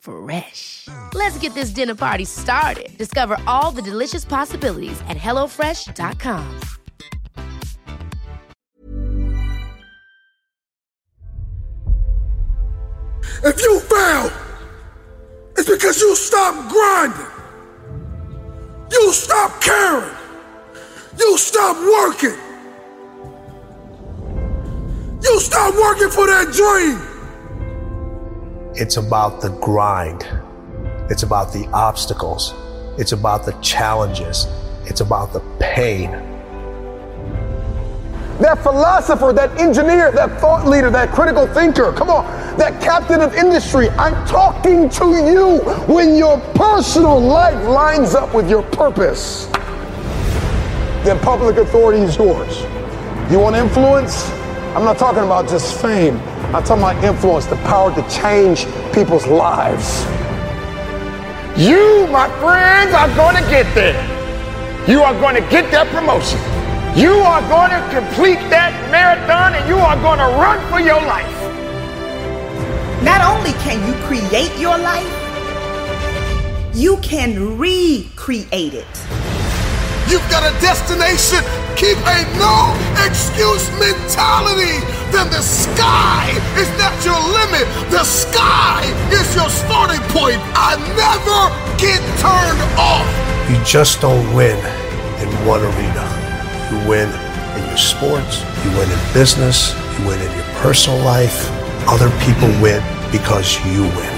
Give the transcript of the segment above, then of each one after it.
Fresh. Let's get this dinner party started. Discover all the delicious possibilities at hellofresh.com. If you fail, it's because you stop grinding. You stop caring. You stop working. You stop working for that dream. It's about the grind. It's about the obstacles. It's about the challenges. It's about the pain. That philosopher, that engineer, that thought leader, that critical thinker, come on, that captain of industry, I'm talking to you when your personal life lines up with your purpose. Then public authority is yours. You want influence? I'm not talking about just fame. I'm talking about influence, the power to change people's lives. You, my friends, are going to get there. You are going to get that promotion. You are going to complete that marathon and you are going to run for your life. Not only can you create your life, you can recreate it. You've got a destination. Keep a no excuse mentality. Then the sky is not your limit. The sky is your starting point. I never get turned off. You just don't win in one arena. You win in your sports, you win in business, you win in your personal life. Other people win because you win.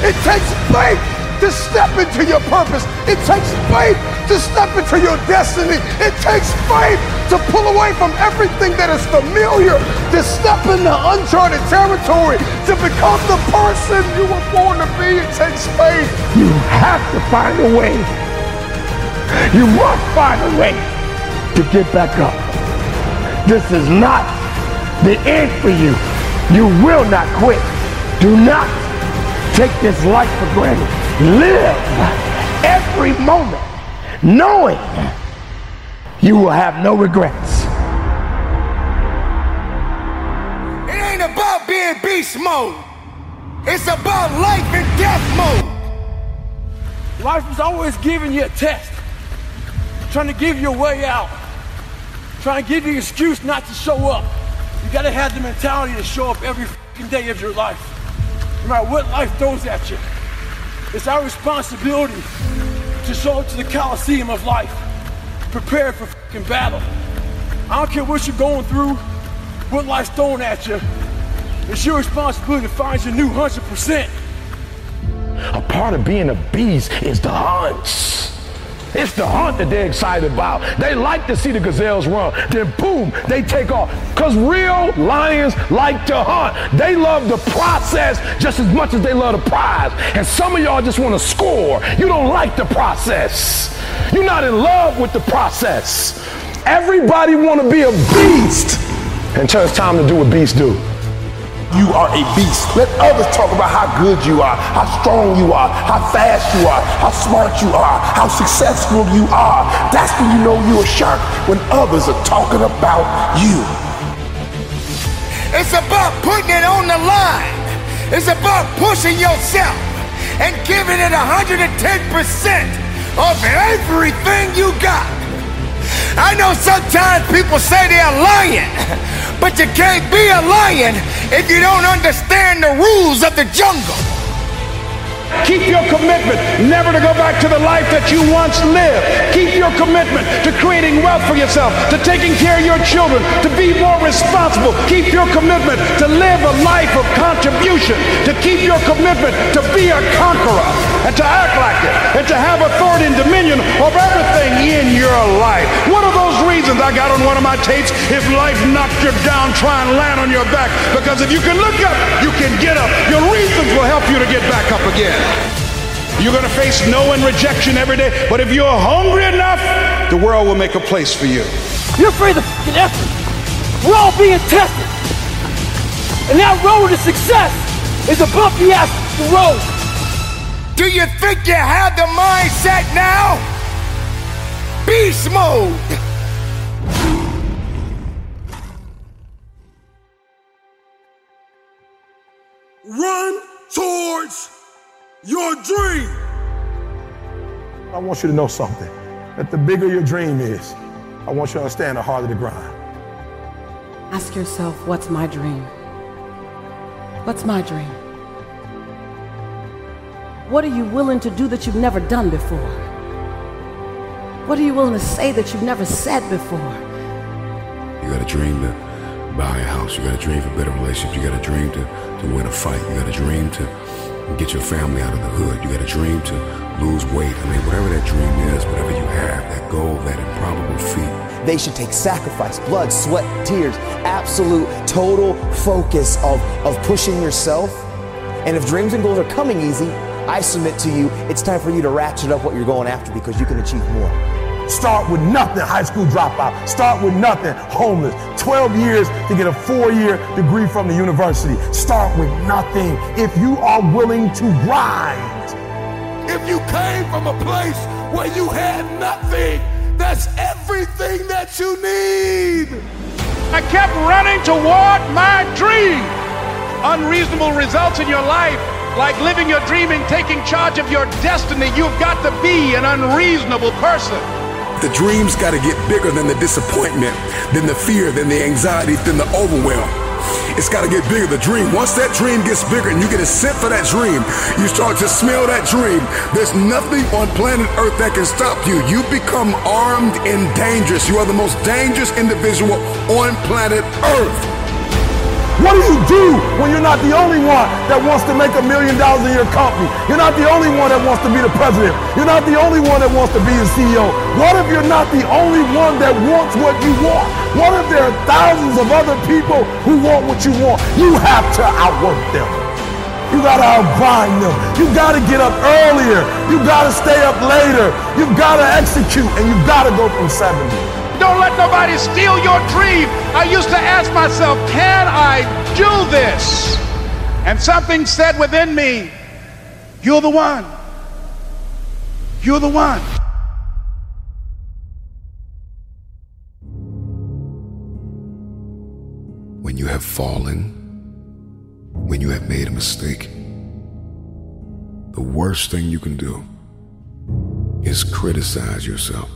It takes faith to step into your purpose. It takes faith to step into your destiny. It takes faith to pull away from everything that is familiar, to step into uncharted territory, to become the person you were born to be. It takes faith. You have to find a way. You must find a way to get back up. This is not the end for you. You will not quit. Do not take this life for granted. Live every moment knowing you will have no regrets. It ain't about being beast mode. It's about life and death mode. Life is always giving you a test, trying to give you a way out, trying to give you an excuse not to show up. You gotta have the mentality to show up every fucking day of your life, no matter what life throws at you. It's our responsibility to show up to the coliseum of life, prepared for fucking battle. I don't care what you're going through, what life's throwing at you. It's your responsibility to find your new 100%. A part of being a beast is the hunts. It's the hunt that they're excited about. They like to see the gazelles run. Then boom, they take off. Because real lions like to hunt. They love the process just as much as they love the prize. And some of y'all just want to score. You don't like the process. You're not in love with the process. Everybody want to be a beast until it's time to do what beasts do. You are a beast. Let others talk about how good you are, how strong you are, how fast you are, how smart you are, how successful you are. That's when you know you're a shark, when others are talking about you. It's about putting it on the line. It's about pushing yourself and giving it 110% of everything you got. I know sometimes people say they're a lion, but you can't be a lion if you don't understand the rules of the jungle. Keep your commitment never to go back to the life that you once lived. Keep your commitment to creating wealth for yourself, to taking care of your children, to be more responsible. Keep your commitment to live a life of contribution, to keep your commitment to be a conqueror and to act like it and to have authority and dominion of everything in your life. One of those reasons I got on one of my tapes, if life knocked you down, try and land on your back. Because if you can look up, you can get up. Your reasons will help you to get back up again. You're going to face no and rejection every day, but if you're hungry enough, the world will make a place for you. You're afraid of fucking effort. We're all being tested. And that road to success is a bumpy ass road. Do you think you have the mindset now? Beast mode. Run towards your dream. I want you to know something. That the bigger your dream is, I want you to understand the harder the grind. Ask yourself, what's my dream? What's my dream? What are you willing to do that you've never done before? What are you willing to say that you've never said before? You got a dream to buy a house. You got a dream for better relationships. You got a dream to, to win a fight. You got a dream to get your family out of the hood. You got a dream to lose weight. I mean, whatever that dream is, whatever you have, that goal, that improbable feat. They should take sacrifice, blood, sweat, tears, absolute, total focus of, of pushing yourself. And if dreams and goals are coming easy, I submit to you, it's time for you to ratchet up what you're going after because you can achieve more. Start with nothing, high school dropout. Start with nothing, homeless. 12 years to get a four year degree from the university. Start with nothing if you are willing to grind. If you came from a place where you had nothing, that's everything that you need. I kept running toward my dream. Unreasonable results in your life, like living your dream and taking charge of your destiny, you've got to be an unreasonable person. The dream's got to get bigger than the disappointment, than the fear, than the anxiety, than the overwhelm. It's got to get bigger. The dream, once that dream gets bigger and you get a scent for that dream, you start to smell that dream. There's nothing on planet Earth that can stop you. You become armed and dangerous. You are the most dangerous individual on planet Earth. What do you do when you're not the only one that wants to make a million dollars in your company? You're not the only one that wants to be the president. You're not the only one that wants to be the CEO. What if you're not the only one that wants what you want? What if there are thousands of other people who want what you want? You have to outwork them. You gotta outgrind them. You gotta get up earlier. You gotta stay up later. You gotta execute and you gotta go from 70. Don't let nobody steal your dream. I used to ask myself, can I do this? And something said within me, you're the one. You're the one. When you have fallen, when you have made a mistake, the worst thing you can do is criticize yourself.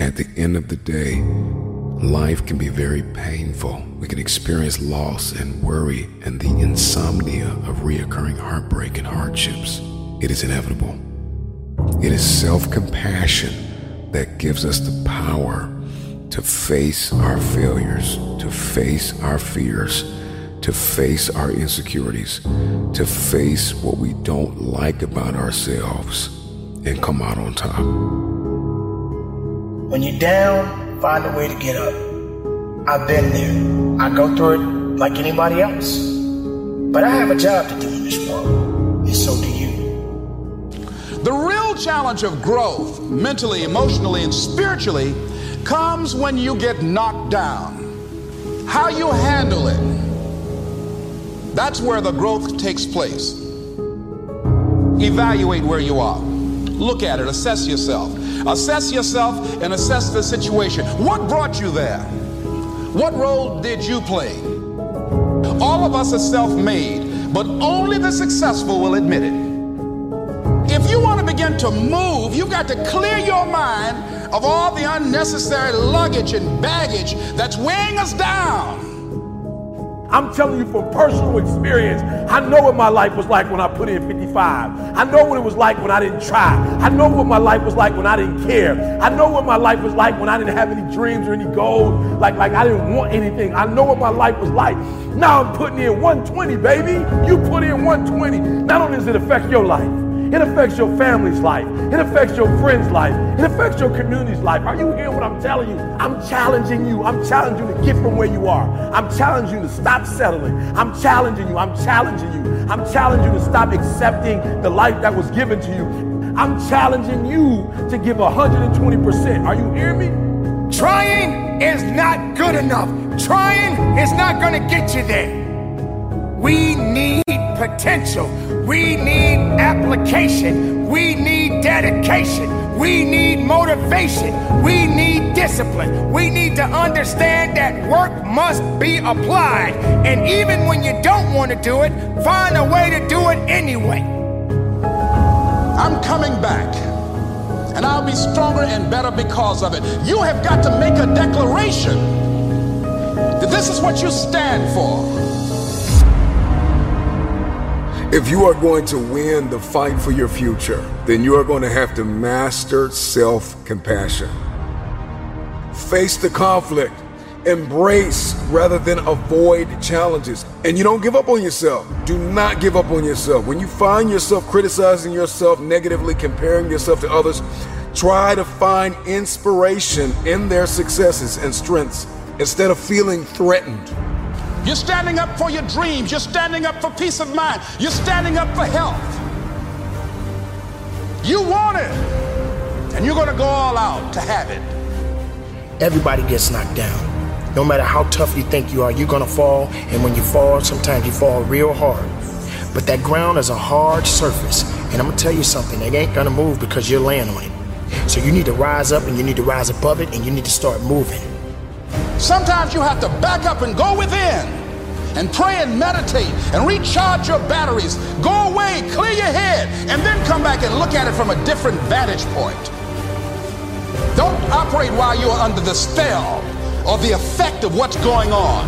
At the end of the day, life can be very painful. We can experience loss and worry and the insomnia of reoccurring heartbreak and hardships. It is inevitable. It is self compassion that gives us the power to face our failures, to face our fears, to face our insecurities, to face what we don't like about ourselves, and come out on top. When you're down, find a way to get up. I've been there. I go through it like anybody else. But I have a job to do in this world, and so do you. The real challenge of growth, mentally, emotionally, and spiritually, comes when you get knocked down. How you handle it, that's where the growth takes place. Evaluate where you are. Look at it, assess yourself. Assess yourself and assess the situation. What brought you there? What role did you play? All of us are self made, but only the successful will admit it. If you want to begin to move, you've got to clear your mind of all the unnecessary luggage and baggage that's weighing us down. I'm telling you from personal experience, I know what my life was like when I put in 55. I know what it was like when I didn't try. I know what my life was like when I didn't care. I know what my life was like when I didn't have any dreams or any goals. Like, like I didn't want anything. I know what my life was like. Now I'm putting in 120, baby. You put in 120. Not only does it affect your life, it affects your family's life. It affects your friend's life. It affects your community's life. Are you hearing what I'm telling you? I'm challenging you. I'm challenging you to get from where you are. I'm challenging you to stop settling. I'm challenging you. I'm challenging you. I'm challenging you to stop accepting the life that was given to you. I'm challenging you to give 120%. Are you hearing me? Trying is not good enough. Trying is not going to get you there. We need potential. We need application. We need dedication. We need motivation. We need discipline. We need to understand that work must be applied. And even when you don't want to do it, find a way to do it anyway. I'm coming back. And I'll be stronger and better because of it. You have got to make a declaration that this is what you stand for. If you are going to win the fight for your future, then you are going to have to master self compassion. Face the conflict, embrace rather than avoid challenges. And you don't give up on yourself. Do not give up on yourself. When you find yourself criticizing yourself negatively, comparing yourself to others, try to find inspiration in their successes and strengths instead of feeling threatened. You're standing up for your dreams. You're standing up for peace of mind. You're standing up for health. You want it. And you're going to go all out to have it. Everybody gets knocked down. No matter how tough you think you are, you're going to fall. And when you fall, sometimes you fall real hard. But that ground is a hard surface. And I'm going to tell you something, it ain't going to move because you're laying on it. So you need to rise up and you need to rise above it and you need to start moving. Sometimes you have to back up and go within and pray and meditate and recharge your batteries. Go away, clear your head, and then come back and look at it from a different vantage point. Don't operate while you're under the spell or the effect of what's going on.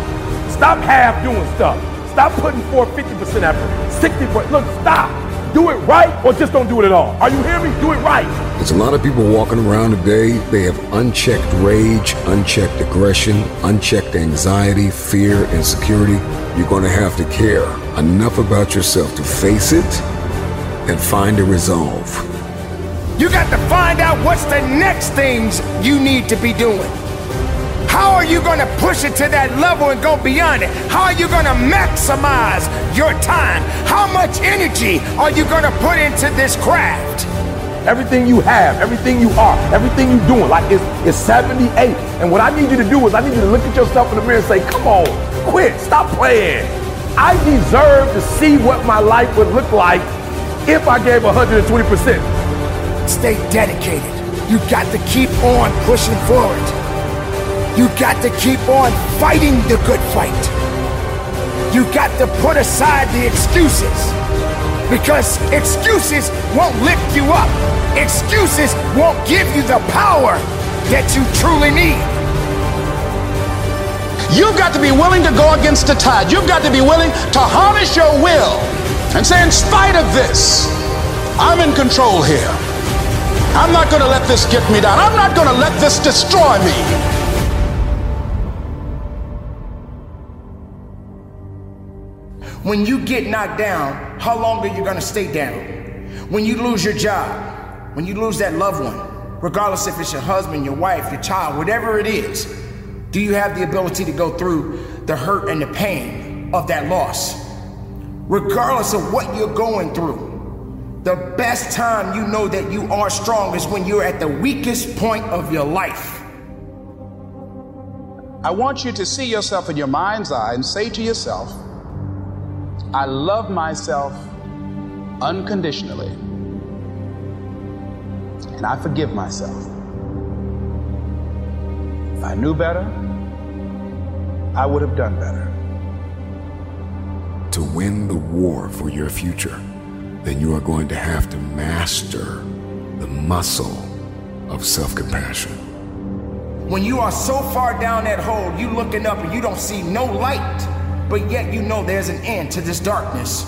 Stop half doing stuff. Stop putting forth 50% effort, 60%. Look, stop. Do it right or just don't do it at all. Are you hearing me? Do it right. There's a lot of people walking around today. They have unchecked rage, unchecked aggression, unchecked anxiety, fear, insecurity. You're going to have to care enough about yourself to face it and find a resolve. You got to find out what's the next things you need to be doing. How are you going to push it to that level and go beyond it? How are you going to maximize your time? How much energy are you going to put into this craft? Everything you have, everything you are, everything you're doing, like it's, it's 78. And what I need you to do is I need you to look at yourself in the mirror and say, come on, quit, stop playing. I deserve to see what my life would look like if I gave 120%. Stay dedicated. You got to keep on pushing forward. You got to keep on fighting the good fight. You got to put aside the excuses because excuses won't lift you up. Excuses won't give you the power that you truly need. You've got to be willing to go against the tide. You've got to be willing to harness your will and say, in spite of this, I'm in control here. I'm not going to let this get me down. I'm not going to let this destroy me. When you get knocked down, how long are you to stay down? When you lose your job, when you lose that loved one, regardless if it's your husband, your wife, your child, whatever it is, do you have the ability to go through the hurt and the pain of that loss? Regardless of what you're going through, the best time you know that you are strong is when you're at the weakest point of your life. I want you to see yourself in your mind's eye and say to yourself, I love myself unconditionally, and I forgive myself. If I knew better, I would have done better. To win the war for your future, then you are going to have to master the muscle of self compassion. When you are so far down that hole, you looking up and you don't see no light, but yet you know there's an end to this darkness.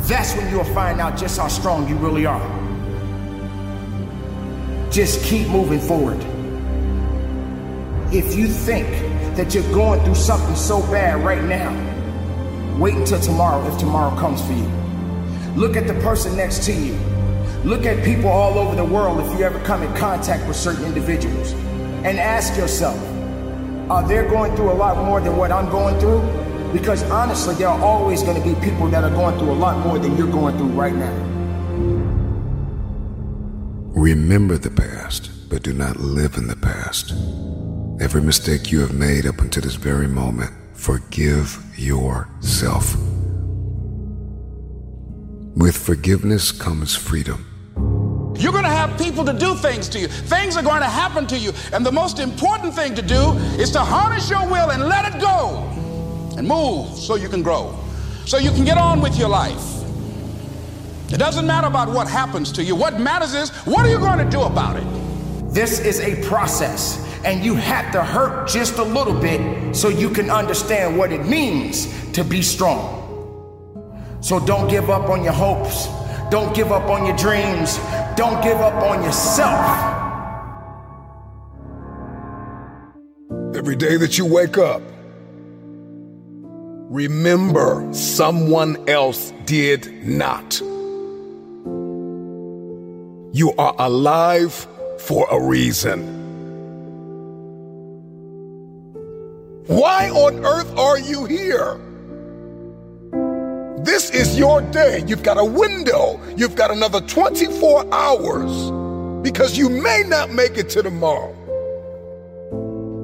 That's when you'll find out just how strong you really are. Just keep moving forward. If you think that you're going through something so bad right now, wait until tomorrow if tomorrow comes for you. Look at the person next to you. Look at people all over the world if you ever come in contact with certain individuals and ask yourself, are they going through a lot more than what I'm going through? Because honestly, there are always going to be people that are going through a lot more than you're going through right now. Remember the past, but do not live in the past. Every mistake you have made up until this very moment, forgive yourself. With forgiveness comes freedom. You're going to have people to do things to you. Things are going to happen to you. And the most important thing to do is to harness your will and let it go and move so you can grow, so you can get on with your life. It doesn't matter about what happens to you. What matters is what are you going to do about it? This is a process, and you have to hurt just a little bit so you can understand what it means to be strong. So don't give up on your hopes. Don't give up on your dreams. Don't give up on yourself. Every day that you wake up, remember someone else did not. You are alive for a reason. Why on earth are you here? This is your day. You've got a window. You've got another 24 hours because you may not make it to tomorrow.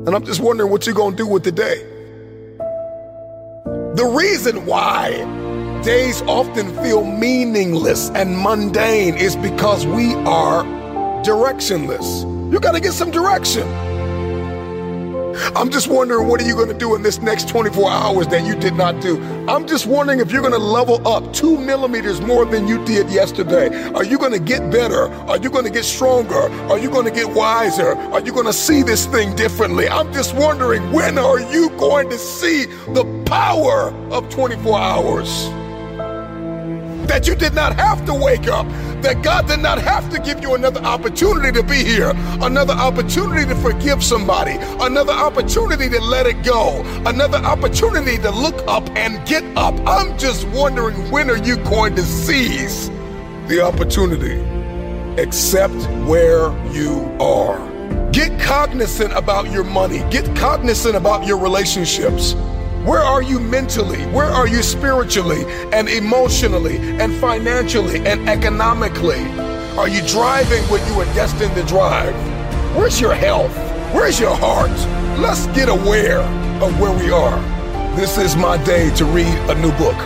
And I'm just wondering what you're going to do with the day. The reason why days often feel meaningless and mundane is because we are directionless. You got to get some direction. I'm just wondering what are you going to do in this next 24 hours that you did not do? I'm just wondering if you're going to level up two millimeters more than you did yesterday. Are you going to get better? Are you going to get stronger? Are you going to get wiser? Are you going to see this thing differently? I'm just wondering when are you going to see the power of 24 hours? That you did not have to wake up, that God did not have to give you another opportunity to be here, another opportunity to forgive somebody, another opportunity to let it go, another opportunity to look up and get up. I'm just wondering when are you going to seize the opportunity? Accept where you are. Get cognizant about your money. Get cognizant about your relationships. Where are you mentally? Where are you spiritually and emotionally and financially and economically? Are you driving what you are destined to drive? Where's your health? Where's your heart? Let's get aware of where we are. This is my day to read a new book.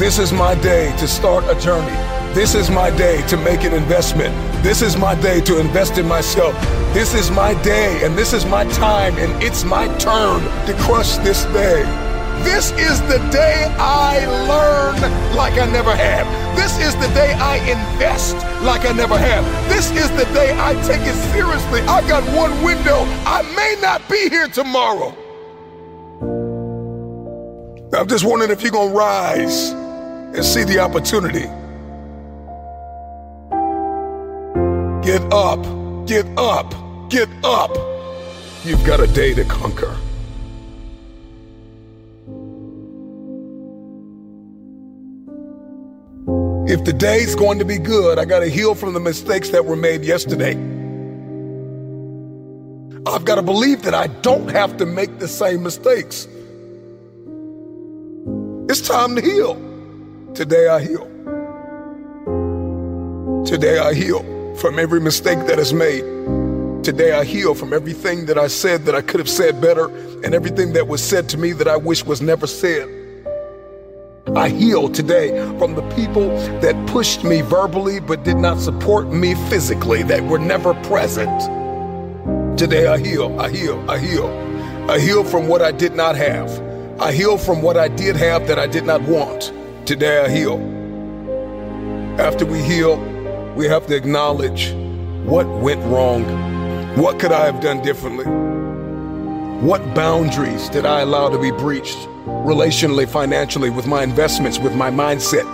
This is my day to start a journey. This is my day to make an investment. This is my day to invest in myself. This is my day and this is my time and it's my turn to crush this day. This is the day I learn like I never have. This is the day I invest like I never have. This is the day I take it seriously. I got one window. I may not be here tomorrow. I'm just wondering if you're going to rise and see the opportunity. Get up, get up, get up. You've got a day to conquer. If the day's going to be good, I got to heal from the mistakes that were made yesterday. I've got to believe that I don't have to make the same mistakes. It's time to heal. Today I heal. Today I heal from every mistake that is made. Today I heal from everything that I said that I could have said better and everything that was said to me that I wish was never said. I heal today from the people that pushed me verbally but did not support me physically, that were never present. Today I heal, I heal, I heal. I heal from what I did not have. I heal from what I did have that I did not want. Today I heal. After we heal, we have to acknowledge what went wrong. What could I have done differently? What boundaries did I allow to be breached? Relationally, financially, with my investments, with my mindset?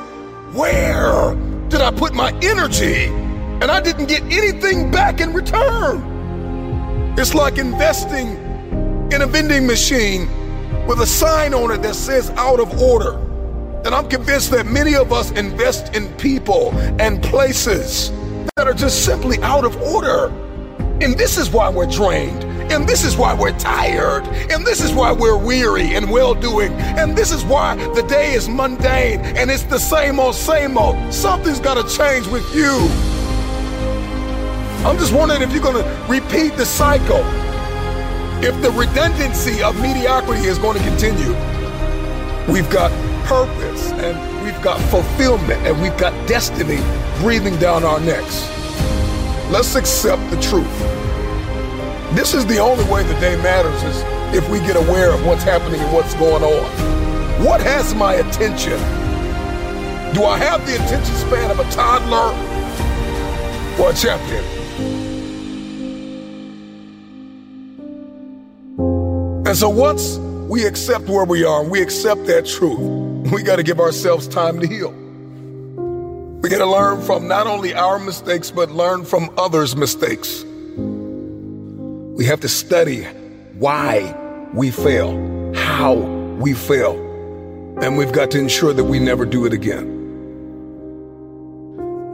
Where did I put my energy and I didn't get anything back in return? It's like investing in a vending machine with a sign on it that says out of order. And I'm convinced that many of us invest in people and places that are just simply out of order. And this is why we're drained. And this is why we're tired. And this is why we're weary and well doing. And this is why the day is mundane and it's the same old, same old. Something's got to change with you. I'm just wondering if you're going to repeat the cycle. If the redundancy of mediocrity is going to continue, we've got purpose and we've got fulfillment and we've got destiny breathing down our necks. Let's accept the truth. This is the only way the day matters is if we get aware of what's happening and what's going on. What has my attention? Do I have the attention span of a toddler or a champion? And so once we accept where we are and we accept that truth, we got to give ourselves time to heal. We got to learn from not only our mistakes, but learn from others' mistakes. We have to study why we fail, how we fail, and we've got to ensure that we never do it again.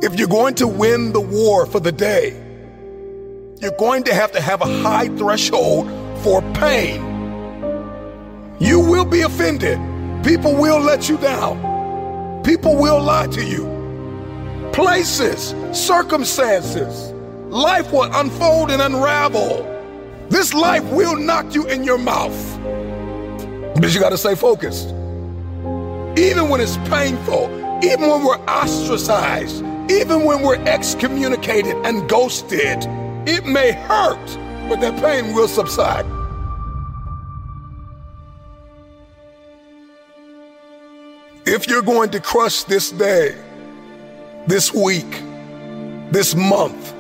If you're going to win the war for the day, you're going to have to have a high threshold for pain. You will be offended. People will let you down. People will lie to you. Places, circumstances, life will unfold and unravel. This life will knock you in your mouth. But you got to stay focused. Even when it's painful, even when we're ostracized, even when we're excommunicated and ghosted, it may hurt, but that pain will subside. If you're going to crush this day, this week, this month,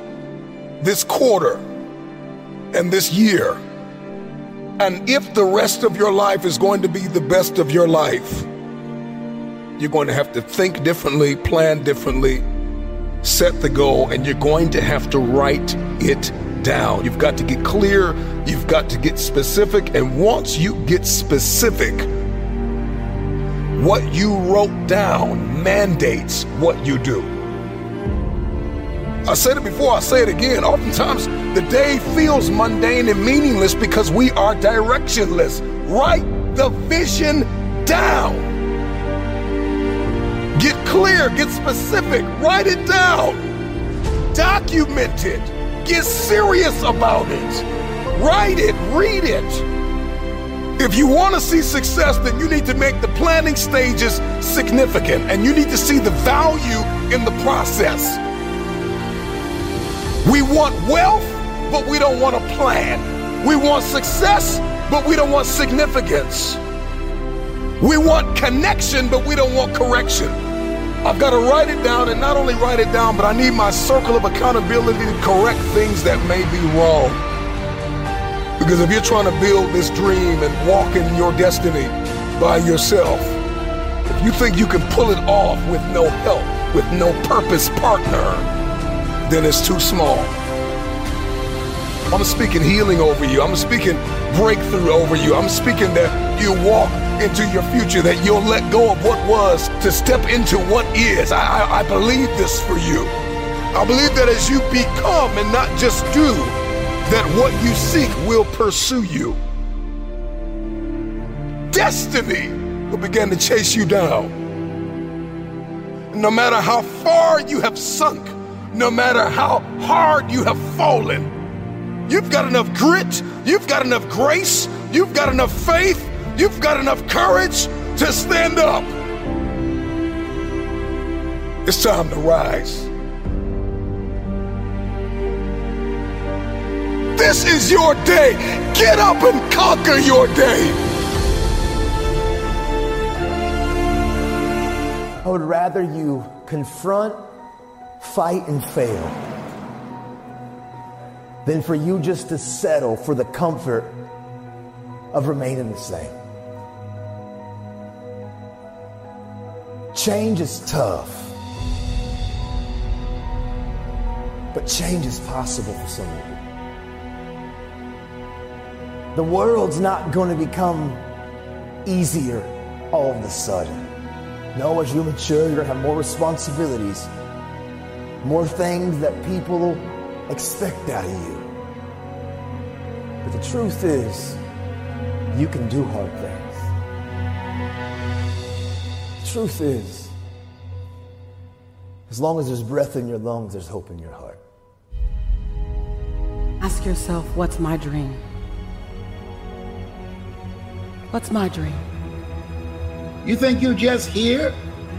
this quarter, and this year, and if the rest of your life is going to be the best of your life, you're going to have to think differently, plan differently, set the goal, and you're going to have to write it down. You've got to get clear, you've got to get specific, and once you get specific, what you wrote down mandates what you do. I said it before, I say it again. Oftentimes, the day feels mundane and meaningless because we are directionless. Write the vision down. Get clear, get specific, write it down. Document it. Get serious about it. Write it, read it. If you want to see success, then you need to make the planning stages significant and you need to see the value in the process. We want wealth, but we don't want a plan. We want success, but we don't want significance. We want connection, but we don't want correction. I've got to write it down and not only write it down, but I need my circle of accountability to correct things that may be wrong. Because if you're trying to build this dream and walk in your destiny by yourself, if you think you can pull it off with no help, with no purpose partner, then it's too small. I'm speaking healing over you. I'm speaking breakthrough over you. I'm speaking that you walk into your future, that you'll let go of what was to step into what is. I, I, I believe this for you. I believe that as you become and not just do, that what you seek will pursue you. Destiny will begin to chase you down. No matter how far you have sunk, no matter how hard you have fallen, you've got enough grit, you've got enough grace, you've got enough faith, you've got enough courage to stand up. It's time to rise. This is your day. Get up and conquer your day. I would rather you confront, fight, and fail than for you just to settle for the comfort of remaining the same. Change is tough, but change is possible for some of you. The world's not going to become easier all of a sudden. No, as you mature, you're going to have more responsibilities, more things that people expect out of you. But the truth is, you can do hard things. The truth is, as long as there's breath in your lungs, there's hope in your heart. Ask yourself, what's my dream? What's my dream? You think you're just here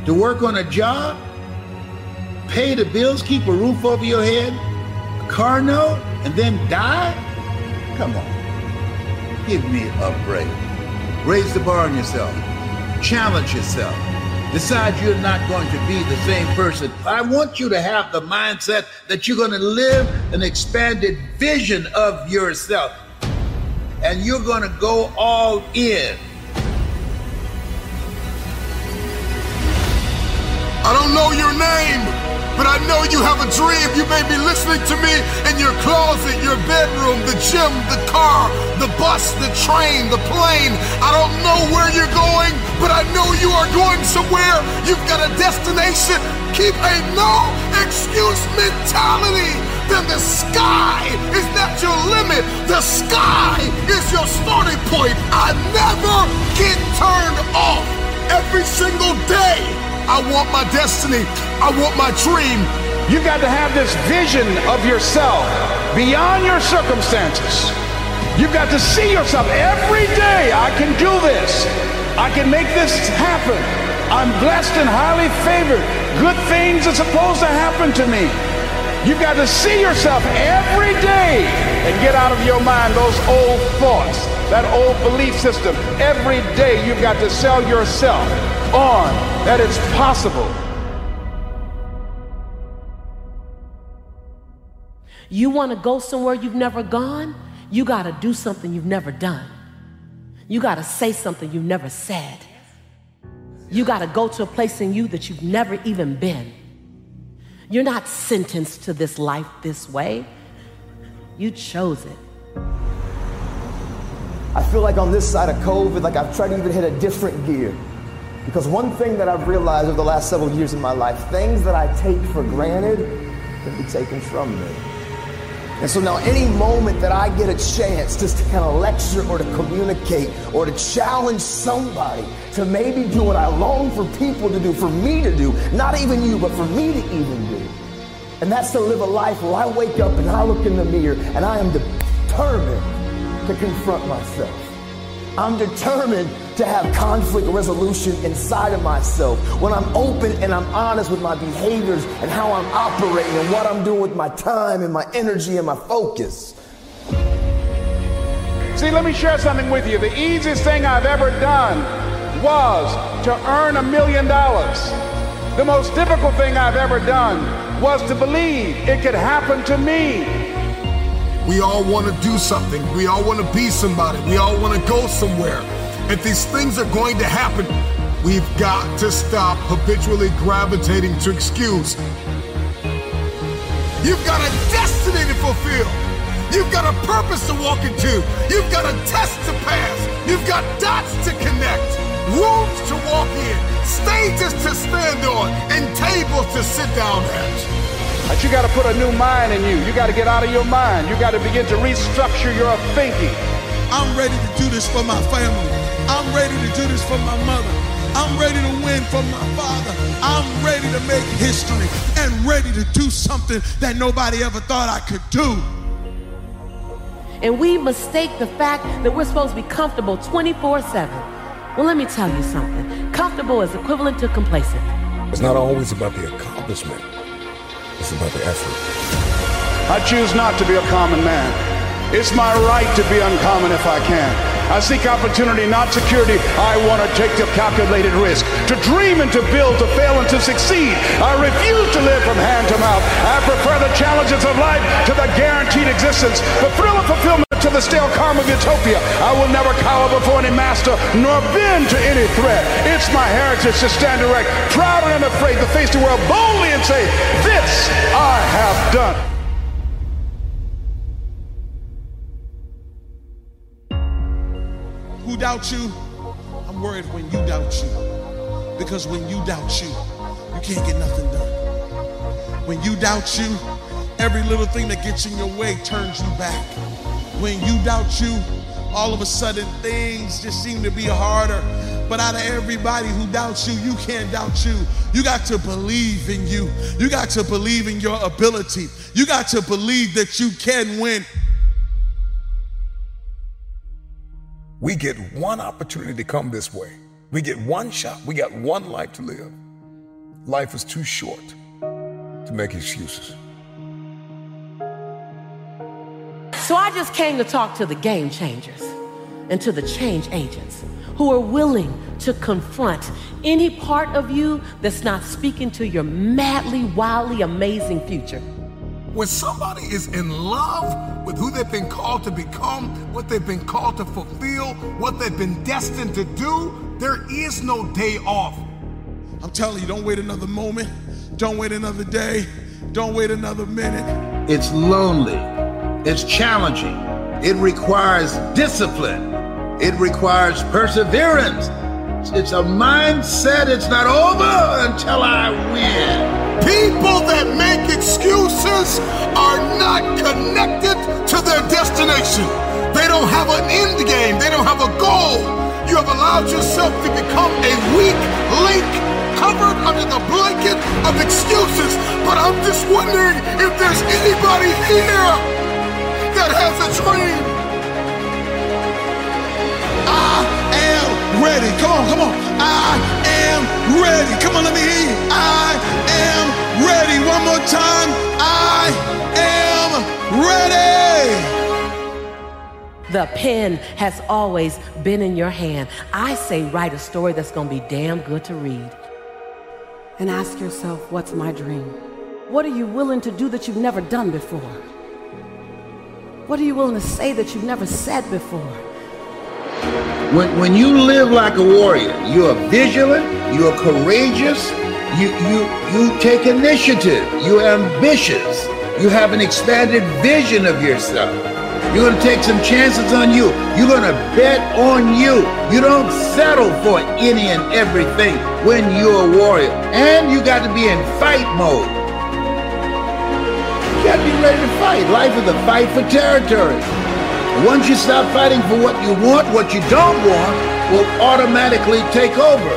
to work on a job, pay the bills, keep a roof over your head, a car note, and then die? Come on. Give me a break. Raise the bar on yourself. Challenge yourself. Decide you're not going to be the same person. I want you to have the mindset that you're going to live an expanded vision of yourself. And you're going to go all in. I don't know your name, but I know you have a dream. You may be listening to me in your closet, your bedroom, the gym, the car, the bus, the train, the plane. I don't know where you're going, but I know you are going somewhere. You've got a destination. Keep a no excuse mentality. Then the sky is not your limit. The sky is your starting point. I never get turned off every single day. I want my destiny. I want my dream. You got to have this vision of yourself beyond your circumstances. You've got to see yourself every day. I can do this. I can make this happen. I'm blessed and highly favored. Good things are supposed to happen to me. You've got to see yourself every day and get out of your mind those old thoughts, that old belief system. Every day you've got to sell yourself on that it's possible. You want to go somewhere you've never gone? You got to do something you've never done. You got to say something you've never said. You got to go to a place in you that you've never even been. You're not sentenced to this life this way. You chose it. I feel like on this side of COVID, like I've tried to even hit a different gear. Because one thing that I've realized over the last several years in my life, things that I take for granted can be taken from me. And so now, any moment that I get a chance just to kind of lecture or to communicate or to challenge somebody to maybe do what I long for people to do, for me to do, not even you, but for me to even do. And that's to live a life where I wake up and I look in the mirror and I am determined to confront myself. I'm determined to have conflict resolution inside of myself. When I'm open and I'm honest with my behaviors and how I'm operating and what I'm doing with my time and my energy and my focus. See, let me share something with you. The easiest thing I've ever done was to earn a million dollars. The most difficult thing I've ever done was to believe it could happen to me. We all want to do something. We all want to be somebody. We all want to go somewhere. If these things are going to happen, we've got to stop habitually gravitating to excuse. You've got a destiny to fulfill. You've got a purpose to walk into. You've got a test to pass. You've got dots to connect, rooms to walk in, stages to stand on, and tables to sit down at. But you got to put a new mind in you. You got to get out of your mind. You got to begin to restructure your thinking. I'm ready to do this for my family. I'm ready to do this for my mother. I'm ready to win for my father. I'm ready to make history and ready to do something that nobody ever thought I could do. And we mistake the fact that we're supposed to be comfortable 24 7. Well, let me tell you something. Comfortable is equivalent to complacent. It's not always about the accomplishment, it's about the effort. I choose not to be a common man. It's my right to be uncommon if I can. I seek opportunity, not security. I want to take the calculated risk, to dream and to build, to fail and to succeed. I refuse to live from hand to mouth. I prefer the challenges of life to the guaranteed existence, the thrill of fulfillment to the stale calm of utopia. I will never cower before any master, nor bend to any threat. It's my heritage to stand erect, proud and unafraid, to face the world boldly and say, This I have done. Who doubts you? I'm worried when you doubt you. Because when you doubt you, you can't get nothing done. When you doubt you, every little thing that gets in your way turns you back. When you doubt you, all of a sudden things just seem to be harder. But out of everybody who doubts you, you can't doubt you. You got to believe in you. You got to believe in your ability. You got to believe that you can win. We get one opportunity to come this way. We get one shot. We got one life to live. Life is too short to make excuses. So I just came to talk to the game changers and to the change agents who are willing to confront any part of you that's not speaking to your madly, wildly amazing future. When somebody is in love with who they've been called to become, what they've been called to fulfill, what they've been destined to do, there is no day off. I'm telling you, don't wait another moment. Don't wait another day. Don't wait another minute. It's lonely. It's challenging. It requires discipline. It requires perseverance. It's a mindset. It's not over until I win. People that make excuses are not connected to their destination. They don't have an end game, they don't have a goal. You have allowed yourself to become a weak link covered under the blanket of excuses. But I'm just wondering if there's anybody here that has a dream. I am ready. Come on, come on. I am ready. Come on, let me hear you. I am ready. One more time. I am ready. The pen has always been in your hand. I say, write a story that's going to be damn good to read. And ask yourself, what's my dream? What are you willing to do that you've never done before? What are you willing to say that you've never said before? When, when you live like a warrior, you are vigilant, you are courageous, you, you, you take initiative, you're ambitious, you have an expanded vision of yourself. You're going to take some chances on you. You're going to bet on you. You don't settle for any and everything when you're a warrior. And you got to be in fight mode. Got to be ready to fight. Life is a fight for territory. Once you stop fighting for what you want, what you don't want will automatically take over.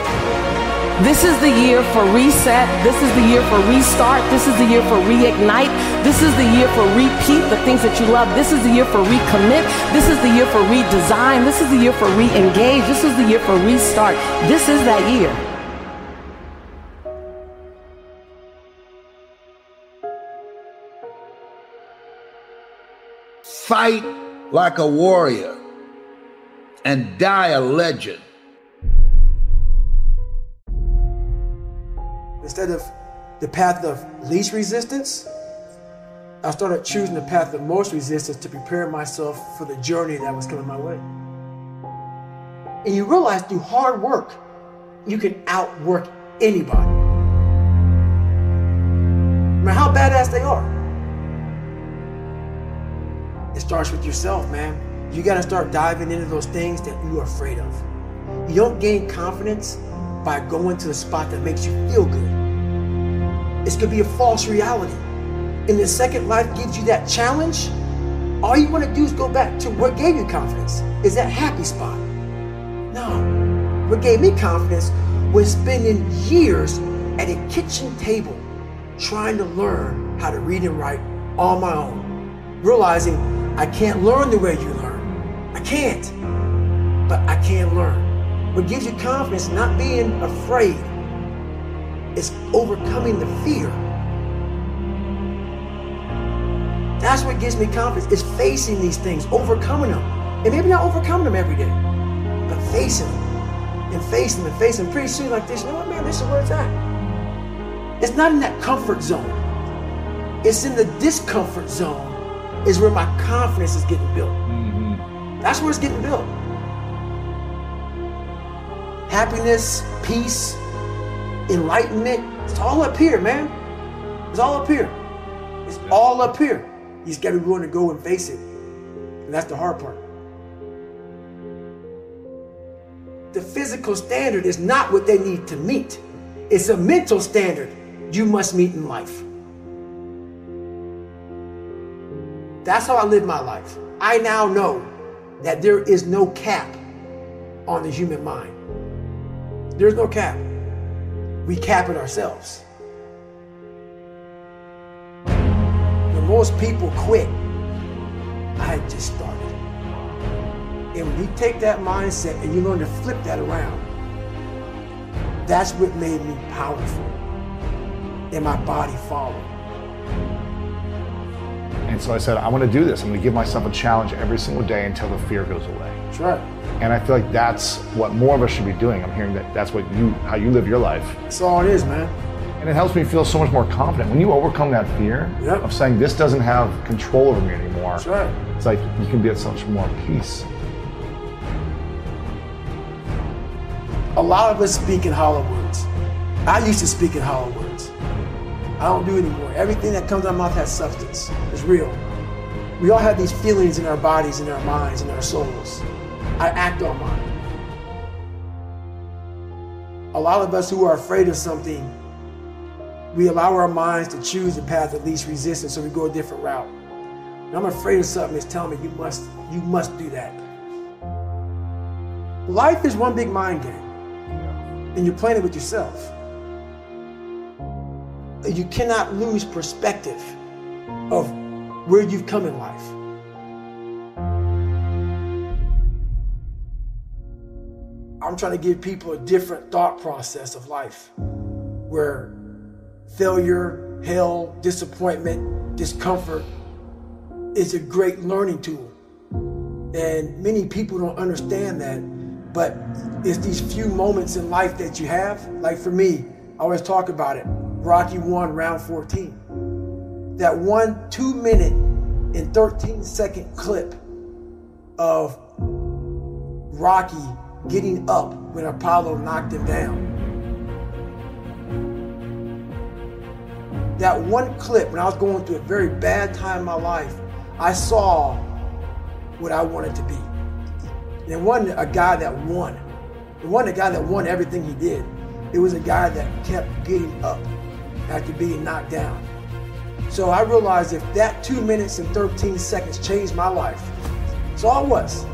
This is the year for reset. This is the year for restart. This is the year for reignite. This is the year for repeat the things that you love. This is the year for recommit. This is the year for redesign. This is the year for re-engage. This is the year for restart. This is that year. Fight like a warrior and die a legend. Instead of the path of least resistance, I started choosing the path of most resistance to prepare myself for the journey that was coming my way. And you realize through hard work, you can outwork anybody. No matter how badass they are. It's starts with yourself, man. You got to start diving into those things that you are afraid of. You don't gain confidence by going to a spot that makes you feel good. It's going to be a false reality. And the second life gives you that challenge, all you want to do is go back to what gave you confidence. Is that happy spot? No. What gave me confidence was spending years at a kitchen table trying to learn how to read and write on my own, realizing I can't learn the way you learn. I can't, but I can learn. What gives you confidence, not being afraid, is overcoming the fear. That's what gives me confidence, is facing these things, overcoming them. And maybe not overcoming them every day, but facing them and facing them and facing them. Pretty soon, like this, you know what, man, this is where it's at. It's not in that comfort zone. It's in the discomfort zone is where my confidence is getting built. Mm-hmm. That's where it's getting built. Happiness, peace, enlightenment, it's all up here, man. It's all up here. It's all up here. You just gotta be willing to go and face it. And that's the hard part. The physical standard is not what they need to meet. It's a mental standard you must meet in life. That's how I live my life. I now know that there is no cap on the human mind. There's no cap. We cap it ourselves. When most people quit, I just started. And when you take that mindset and you learn to flip that around, that's what made me powerful. And my body followed. And so I said, I'm going to do this. I'm going to give myself a challenge every single day until the fear goes away. That's right. And I feel like that's what more of us should be doing. I'm hearing that that's what you, how you live your life. That's all it is, man. And it helps me feel so much more confident. When you overcome that fear Yep. of saying this doesn't have control over me anymore, That's right. it's like you can be at such more peace. A lot of us speak in hollow words. I used to speak in hollow words. I don't do anymore. Everything that comes out of my mouth has substance. It's real. We all have these feelings in our bodies, in our minds, in our souls. I act on mine. A lot of us who are afraid of something, we allow our minds to choose the path of least resistance, so we go a different route. And I'm afraid of something it's telling me you must, you must do that. Life is one big mind game and you're playing it with yourself. You cannot lose perspective of where you've come in life. I'm trying to give people a different thought process of life where failure, hell, disappointment, discomfort is a great learning tool. And many people don't understand that but it's these few moments in life that you have. Like for me, I always talk about it. Rocky one, round 14. That one two minute and 13 second clip of Rocky getting up when Apollo knocked him down. That one clip, when I was going through a very bad time in my life, I saw what I wanted to be. And it wasn't a guy that won. It wasn't a guy that won everything he did. It was a guy that kept getting up after being knocked down. So I realized if that two minutes and 13 seconds changed my life, that's all it was.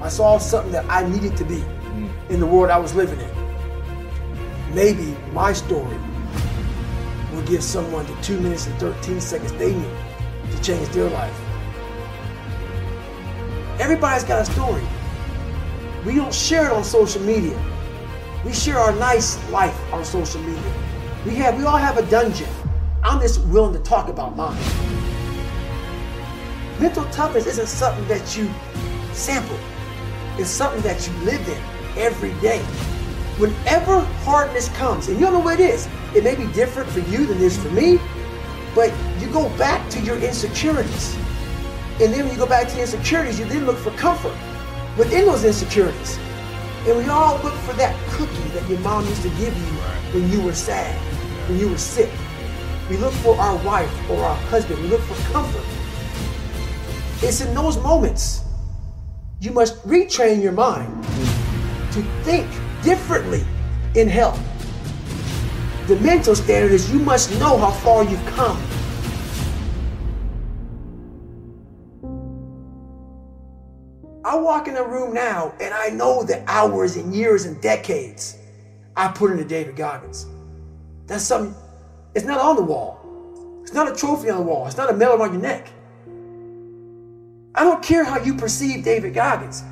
I saw something that I needed to be mm. in the world I was living in. Maybe my story will give someone the two minutes and 13 seconds they need to change their life. Everybody's got a story. We don't share it on social media. We share our nice life on social media. We have we all have a dungeon. I'm just willing to talk about mine. Mental toughness isn't something that you sample. It's something that you live in every day. Whenever hardness comes, and you don't know what it is, it may be different for you than it is for me, but you go back to your insecurities. And then when you go back to the insecurities, you then look for comfort within those insecurities. And we all look for that cookie that your mom used to give you when you were sad, when you were sick. We look for our wife or our husband. We look for comfort. It's in those moments you must retrain your mind to think differently in health. The mental standard is you must know how far you've come. Walk in the room now and I know the hours and years and decades I put into David Goggins. That's something, it's not on the wall. It's not a trophy on the wall. It's not a medal around your neck. I don't care how you perceive David Goggins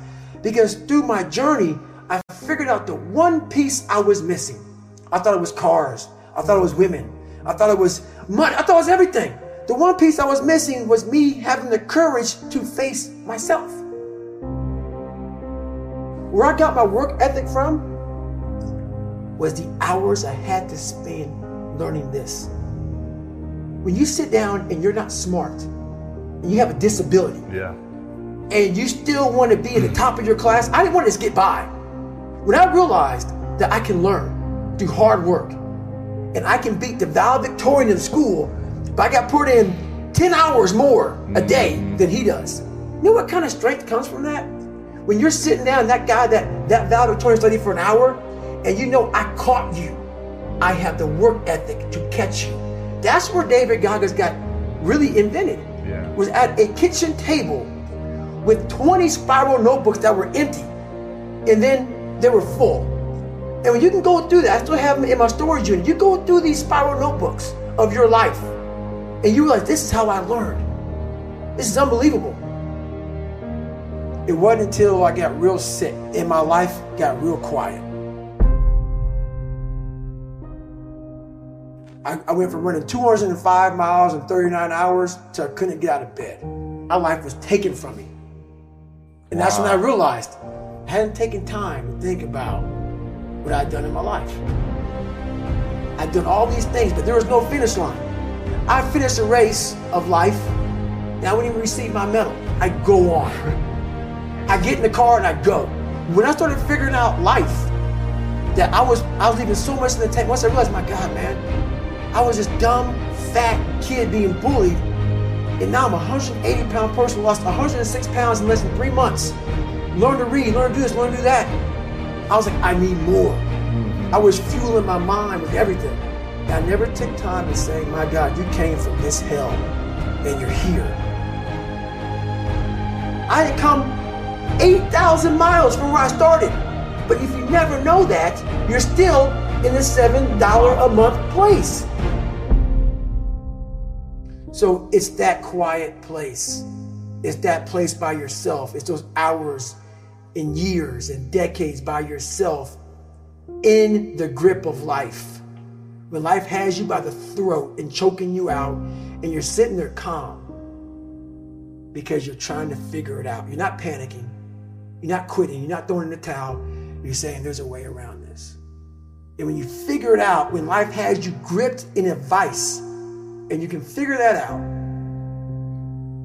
because through my journey, I figured out the one piece I was missing. I thought it was cars. I thought it was women. I thought it was money. I thought it was everything. The one piece I was missing was me having the courage to face myself. Where I got my work ethic from was the hours I had to spend learning this. When you sit down and you're not smart, and you have a disability, Yeah. and you still want to be at the top of your class, I didn't want to just get by. When I realized that I can learn through hard work, and I can beat the valedictorian in school if I got put in 10 hours more a day mm-hmm. than he does. You know what kind of strength comes from that? When you're sitting down, that guy that that valedictorian studied for an hour, and you know I caught you. I have the work ethic to catch you. That's where David Goggins got really invented. Yeah. Was at a kitchen table with 20 spiral notebooks that were empty, and then they were full. And when you can go through that, I still have them in my storage unit. You go through these spiral notebooks of your life, and you realize this is how I learned. This is unbelievable. It wasn't until I got real sick and my life got real quiet. I, I went from running 205 miles in 39 hours to I couldn't get out of bed. My life was taken from me. And that's when I realized I hadn't taken time to think about what I'd done in my life. I'd done all these things, but there was no finish line. I finished a race of life, and I wouldn't even receive my medal. I go on. I get in the car and I go. When I started figuring out life, that I was I was leaving so much in the tank. Once I realized, my God, man, I was this dumb, fat kid being bullied, and now I'm a 180 pound person, lost 106 pounds in less than three months. Learn to read, learn to do this, learn to do that. I was like, I need more. Mm-hmm. I was fueling my mind with everything. And I never took time to say, my God, you came from this hell and you're here. I had come 8,000 miles from where I started. But if you never know that, you're still in the $7 a month place. So it's that quiet place. It's that place by yourself. It's those hours and years and decades by yourself in the grip of life. When life has you by the throat and choking you out, and you're sitting there calm because you're trying to figure it out. You're not panicking. You're not quitting. You're not throwing in the towel. You're saying there's a way around this. And when you figure it out, when life has you gripped in a vice, and you can figure that out,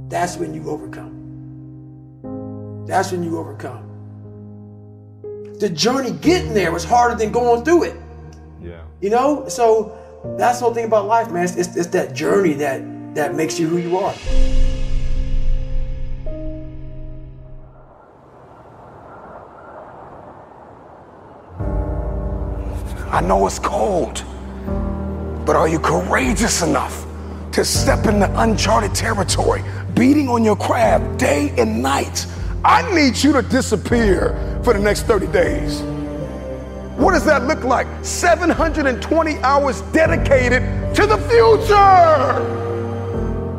that's when you overcome. That's when you overcome. The journey getting there was harder than going through it. Yeah. You know, so that's the whole thing about life, man. It's, it's, it's that journey that that makes you who you are. I know it's cold, but are you courageous enough to step into uncharted territory, beating on your crab day and night? I need you to disappear for the next 30 days. What does that look like? 720 hours dedicated to the future.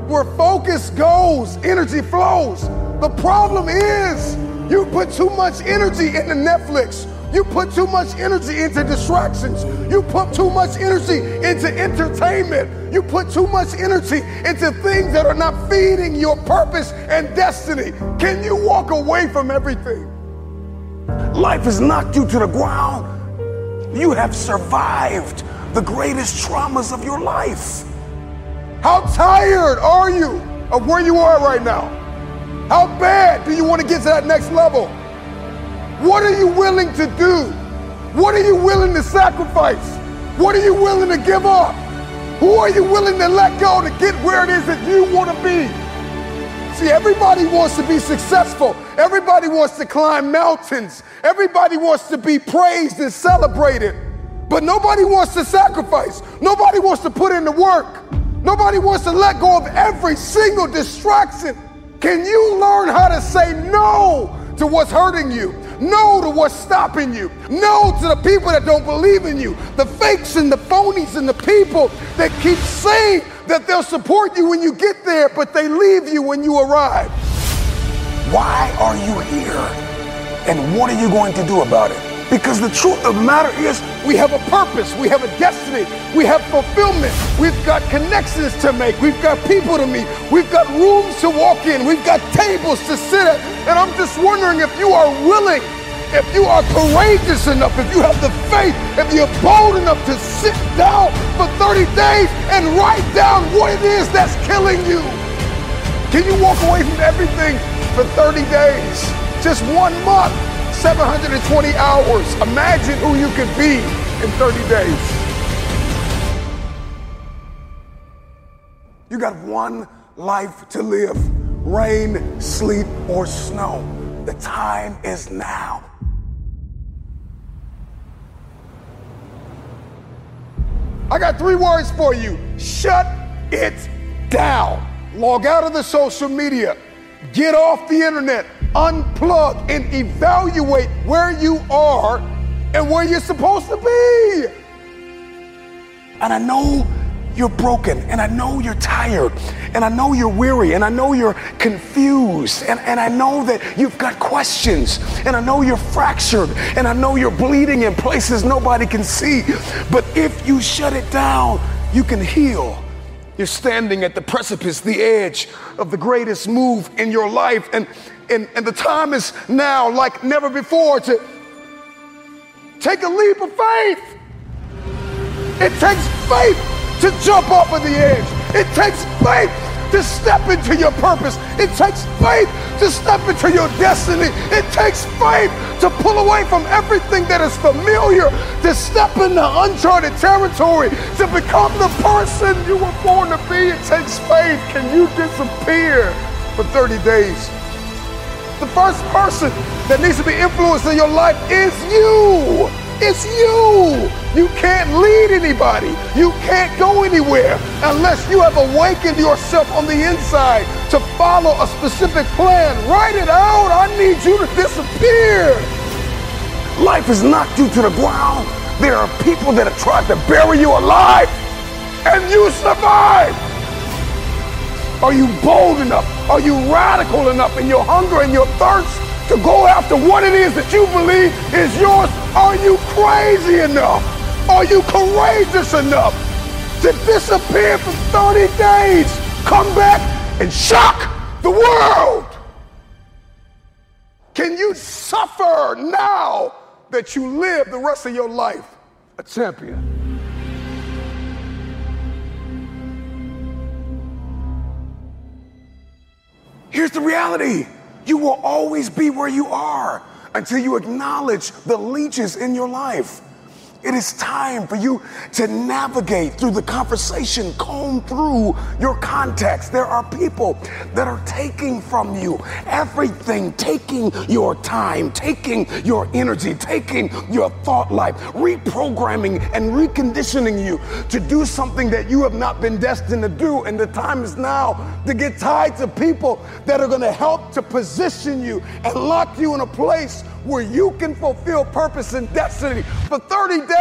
Where focus goes, energy flows. The problem is you put too much energy into Netflix. You put too much energy into distractions. You put too much energy into entertainment. You put too much energy into things that are not feeding your purpose and destiny. Can you walk away from everything? Life has knocked you to the ground. You have survived the greatest traumas of your life. How tired are you of where you are right now? How bad do you want to get to that next level? What are you willing to do? What are you willing to sacrifice? What are you willing to give up? Who are you willing to let go to get where it is that you want to be? See, everybody wants to be successful. Everybody wants to climb mountains. Everybody wants to be praised and celebrated. But nobody wants to sacrifice. Nobody wants to put in the work. Nobody wants to let go of every single distraction. Can you learn how to say no to what's hurting you? No to what's stopping you. No to the people that don't believe in you. The fakes and the phonies and the people that keep saying that they'll support you when you get there, but they leave you when you arrive. Why are you here? And what are you going to do about it? Because the truth of the matter is, we have a purpose, we have a destiny, we have fulfillment, we've got connections to make, we've got people to meet, we've got rooms to walk in, we've got tables to sit at. And I'm just wondering if you are willing, if you are courageous enough, if you have the faith, if you're bold enough to sit down for 30 days and write down what it is that's killing you. Can you walk away from everything for 30 days? Just one month. 720 hours. Imagine who you could be in 30 days. You got one life to live rain, sleet, or snow. The time is now. I got three words for you shut it down. Log out of the social media, get off the internet, unplug and evaluate where you are and where you're supposed to be. And I know you're broken, and I know you're tired, and I know you're weary, and I know you're confused, and, and I know that you've got questions, and I know you're fractured, and I know you're bleeding in places nobody can see. But if you shut it down, you can heal. You're standing at the precipice, the edge of the greatest move in your life, and and, and the time is now like never before to take a leap of faith. It takes faith to jump off of the edge. It takes faith to step into your purpose. It takes faith to step into your destiny. It takes faith to pull away from everything that is familiar, to step into uncharted territory, to become the person you were born to be. It takes faith. Can you disappear for 30 days? The first person that needs to be influenced in your life is you. It's you. You can't lead anybody. You can't go anywhere unless you have awakened yourself on the inside to follow a specific plan. Write it out. I need you to disappear. Life has knocked you to the ground. There are people that have tried to bury you alive, and you survived. Are you bold enough? Are you radical enough in your hunger and your thirst to go after what it is that you believe is yours? Are you crazy enough? Are you courageous enough to disappear for 30 days? Come back and shock the world. Can you suffer now that you live the rest of your life a champion? Here's the reality you will always be where you are until you acknowledge the leeches in your life. It is time for you to navigate through the conversation, comb through your context. There are people that are taking from you everything, taking your time, taking your energy, taking your thought life, reprogramming and reconditioning you to do something that you have not been destined to do. And the time is now to get tied to people that are going to help to position you and lock you in a place where you can fulfill purpose and destiny for 30 days,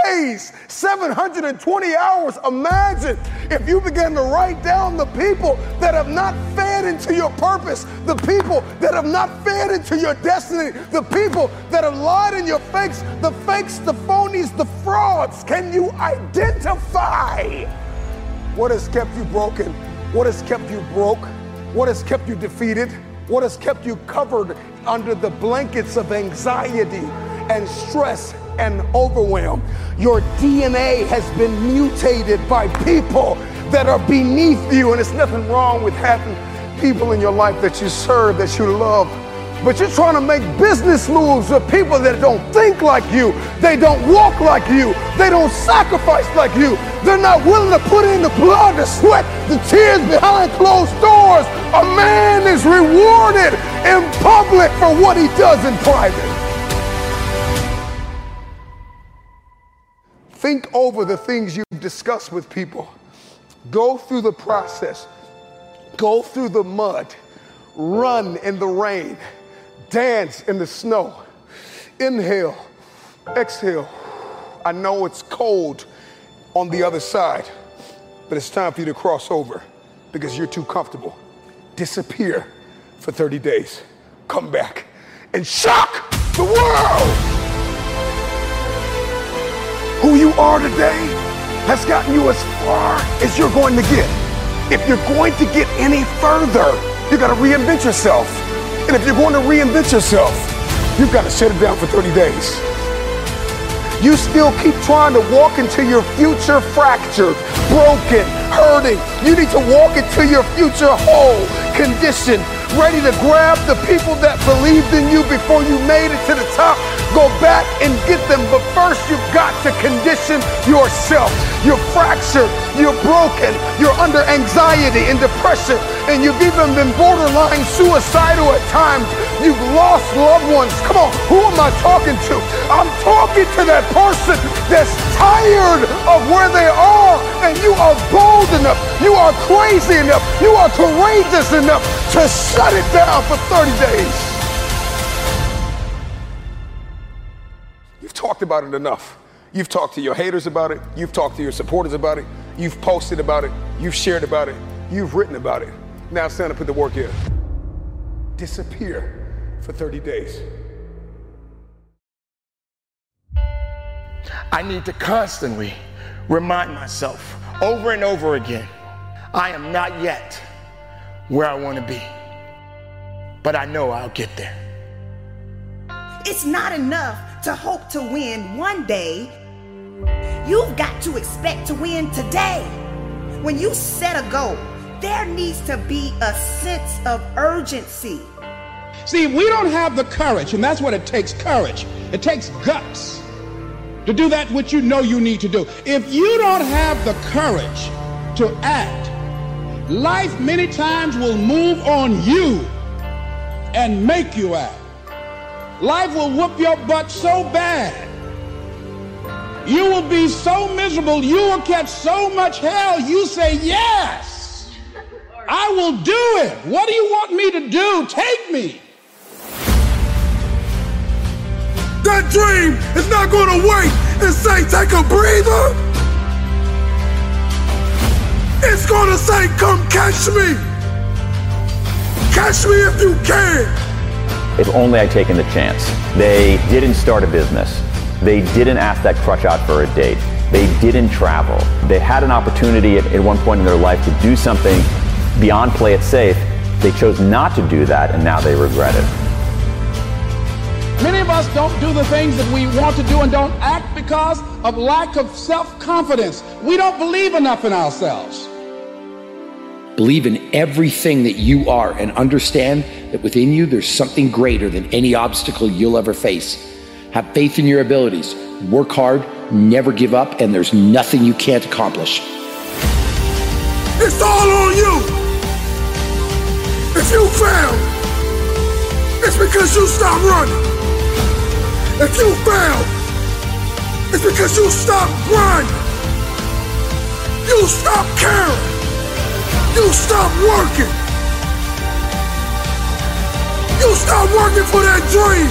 720 hours. Imagine if you began to write down the people that have not fed into your purpose, the people that have not fed into your destiny, the people that have lied in your fakes, the fakes, the phonies, the frauds. Can you identify what has kept you broken? What has kept you broke? What has kept you defeated? What has kept you covered under the blankets of anxiety and stress and overwhelm? Your DNA has been mutated by people that are beneath you, and it's nothing wrong with having people in your life that you serve, that you love. But you're trying to make business moves with people that don't think like you. They don't walk like you. They don't sacrifice like you. They're not willing to put in the blood, the sweat, the tears behind closed doors. A man is rewarded in public for what he does in private. Think over the things you've discussed with people. Go through the process. Go through the mud. Run in the rain dance in the snow. Inhale, exhale. I know it's cold on the other side, but it's time for you to cross over because you're too comfortable. Disappear for 30 days. Come back and shock the world. Who you are today has gotten you as far as you're going to get. If you're going to get any further, you got to reinvent yourself. And if you're going to reinvent yourself, you've got to shut it down for 30 days. You still keep trying to walk into your future fractured, broken, hurting. You need to walk into your future whole, conditioned, ready to grab the people that believed in you before you made it to the top. Go back and get them. But first, you've got to condition yourself. You're fractured. You're broken. You're under anxiety and depression. And you've even been borderline suicidal at times. You've lost loved ones. Come on, who am I talking to? I'm talking to that person that's tired of where they are. And you are bold enough. You are crazy enough. You are courageous enough to shut it down for 30 days. You've talked about it enough. You've talked to your haters about it. You've talked to your supporters about it. You've posted about it. You've shared about it. You've written about it. Now it's time to put the work in. Disappear for 30 days. I need to constantly remind myself over and over again I am not yet where I want to be, but I know I'll get there. It's not enough to hope to win one day. You've got to expect to win today. When you set a goal, there needs to be a sense of urgency. See, we don't have the courage, and that's what it takes courage. It takes guts to do that which you know you need to do. If you don't have the courage to act, life many times will move on you and make you act. Life will whoop your butt so bad. You will be so miserable. You will catch so much hell. You say, Yes, I will do it. What do you want me to do? Take me. That dream is not going to wait and say, take a breather. It's going to say, come catch me. Catch me if you can. If only I'd taken the chance. They didn't start a business. They didn't ask that crush out for a date. They didn't travel. They had an opportunity at, at one point in their life to do something beyond play it safe. They chose not to do that, and now they regret it. Many of us don't do the things that we want to do and don't act because of lack of self confidence. We don't believe enough in ourselves. Believe in everything that you are and understand that within you there's something greater than any obstacle you'll ever face. Have faith in your abilities, work hard, never give up, and there's nothing you can't accomplish. It's all on you. If you fail, it's because you stopped running. If you fail, it's because you stopped grinding. You stopped caring. You stop working. You stopped working for that dream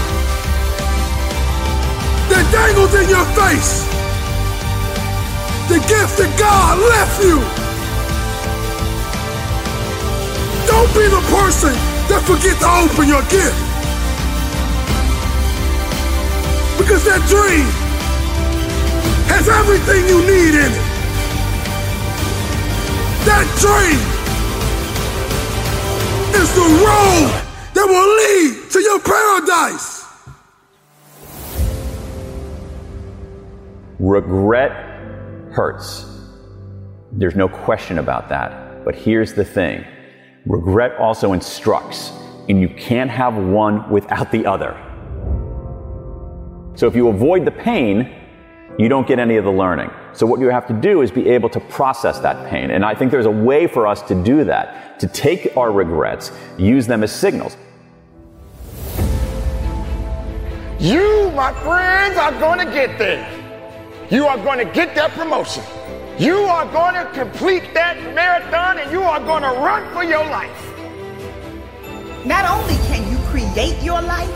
that dangles in your face. The gift that God left you. Don't be the person that forget to open your gift. Because that dream has everything you need in it. That dream is the road that will lead to your paradise. Regret hurts. There's no question about that. But here's the thing regret also instructs. and you can't have one without the other. So if you avoid the pain, you don't get any of the learning. So what you have to do is be able to process that pain. And I think there's a way for us to do that, to take our regrets, use them as signals. You, my friends, are going to get there. You are going to get that promotion. You are going to complete that marathon and you are going to run for your life. Not only can you create your life,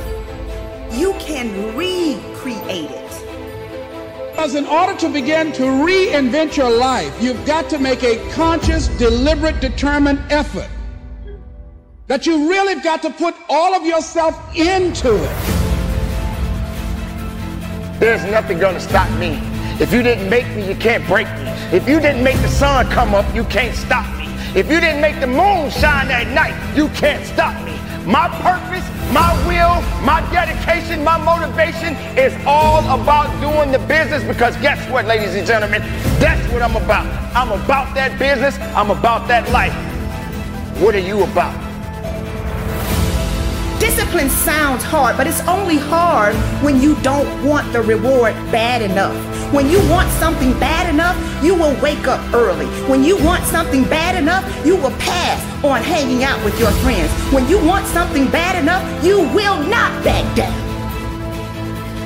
you can recreate it. Because in order to begin to reinvent your life, you've got to make a conscious, deliberate, determined effort. That you really got to put all of yourself into it. There's nothing to stop me. If you didn't make me, you can't break me. If you didn't make the sun come up, you can't stop me. If you didn't make the moon shine at night, you can't stop me. My purpose, my will, my dedication, my motivation is all about doing the business because guess what, ladies and gentlemen? That's what I'm about. I'm about that business. I'm about that life. What are you about? Discipline sounds hard, but it's only hard when you don't want the reward bad enough. When you want something bad enough, you will wake up early. When you want something bad enough, you will pass on hanging out with your friends. When you want something bad enough, you will not back down.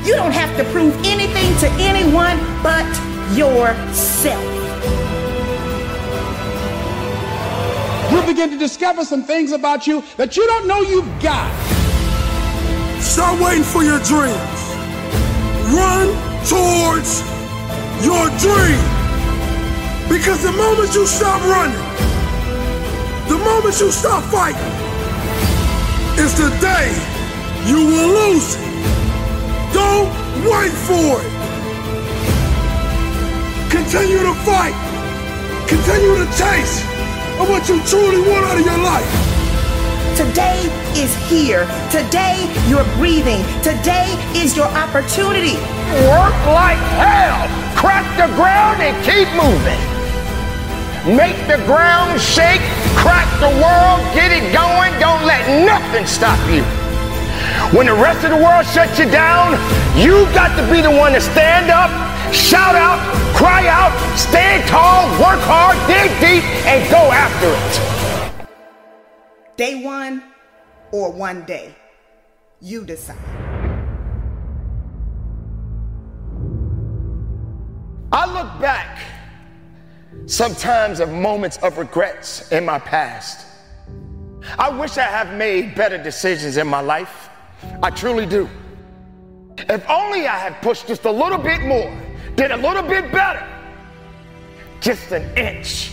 You don't have to prove anything to anyone but yourself. You'll begin to discover some things about you that you don't know you've got. Start waiting for your dreams. Run towards your dream. Because the moment you stop running, the moment you stop fighting, is the day you will lose it. Don't wait for it. Continue to fight. Continue to chase of what you truly want out of your life. Today is here. Today you're breathing. Today is your opportunity. Work like hell. Crack the ground and keep moving. Make the ground shake. Crack the world. Get it going. Don't let nothing stop you. When the rest of the world shuts you down, you got to be the one to stand up, shout out, cry out, stand tall, work hard, dig deep, and go after it. Day one or one day. You decide. I look back sometimes of moments of regrets in my past. I wish I have made better decisions in my life. I truly do. If only I had pushed just a little bit more, did a little bit better. Just an inch,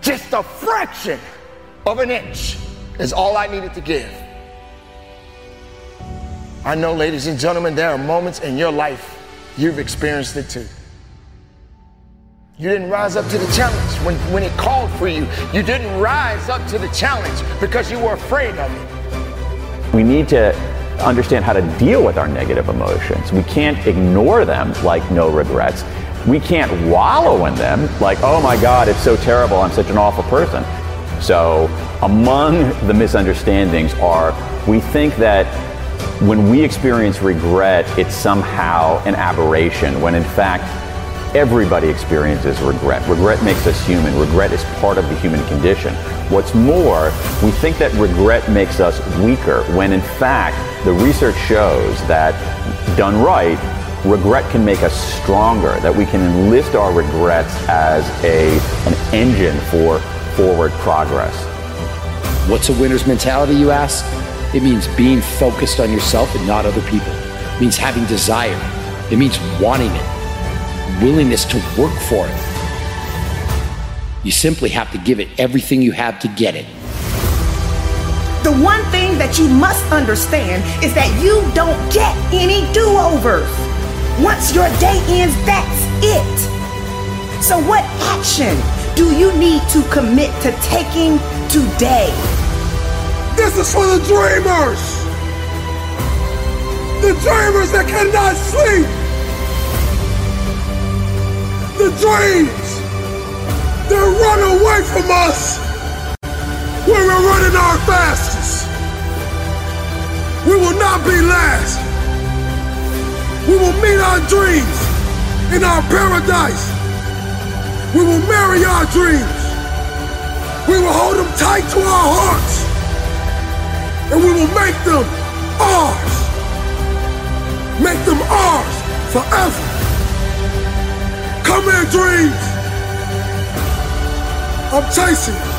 just a fraction of an inch is all I needed to give. I know, ladies and gentlemen, there are moments in your life you've experienced it too. You didn't rise up to the challenge when, when it called for you. You didn't rise up to the challenge because you were afraid of it. We need to understand how to deal with our negative emotions. We can't ignore them like no regrets. We can't wallow in them like, oh my God, it's so terrible, I'm such an awful person. So, among the misunderstandings are we think that when we experience regret, it's somehow an aberration, when in fact, everybody experiences regret. Regret makes us human. Regret is part of the human condition. What's more, we think that regret makes us weaker, when in fact, the research shows that done right, regret can make us stronger, that we can enlist our regrets as a, an engine for forward progress. What's a winner's mentality, you ask? It means being focused on yourself and not other people. It means having desire. It means wanting it, willingness to work for it. You simply have to give it everything you have to get it. The one thing that you must understand is that you don't get any do overs. Once your day ends, that's it. So, what action do you need to commit to taking today? This is for the dreamers. The dreamers that cannot sleep. The dreams that run away from us when we're running our fastest. We will not be last. We will meet our dreams in our paradise. We will marry our dreams. We will hold them tight to our hearts. And we will make them ours. Make them ours forever. Come here, dreams. I'm chasing.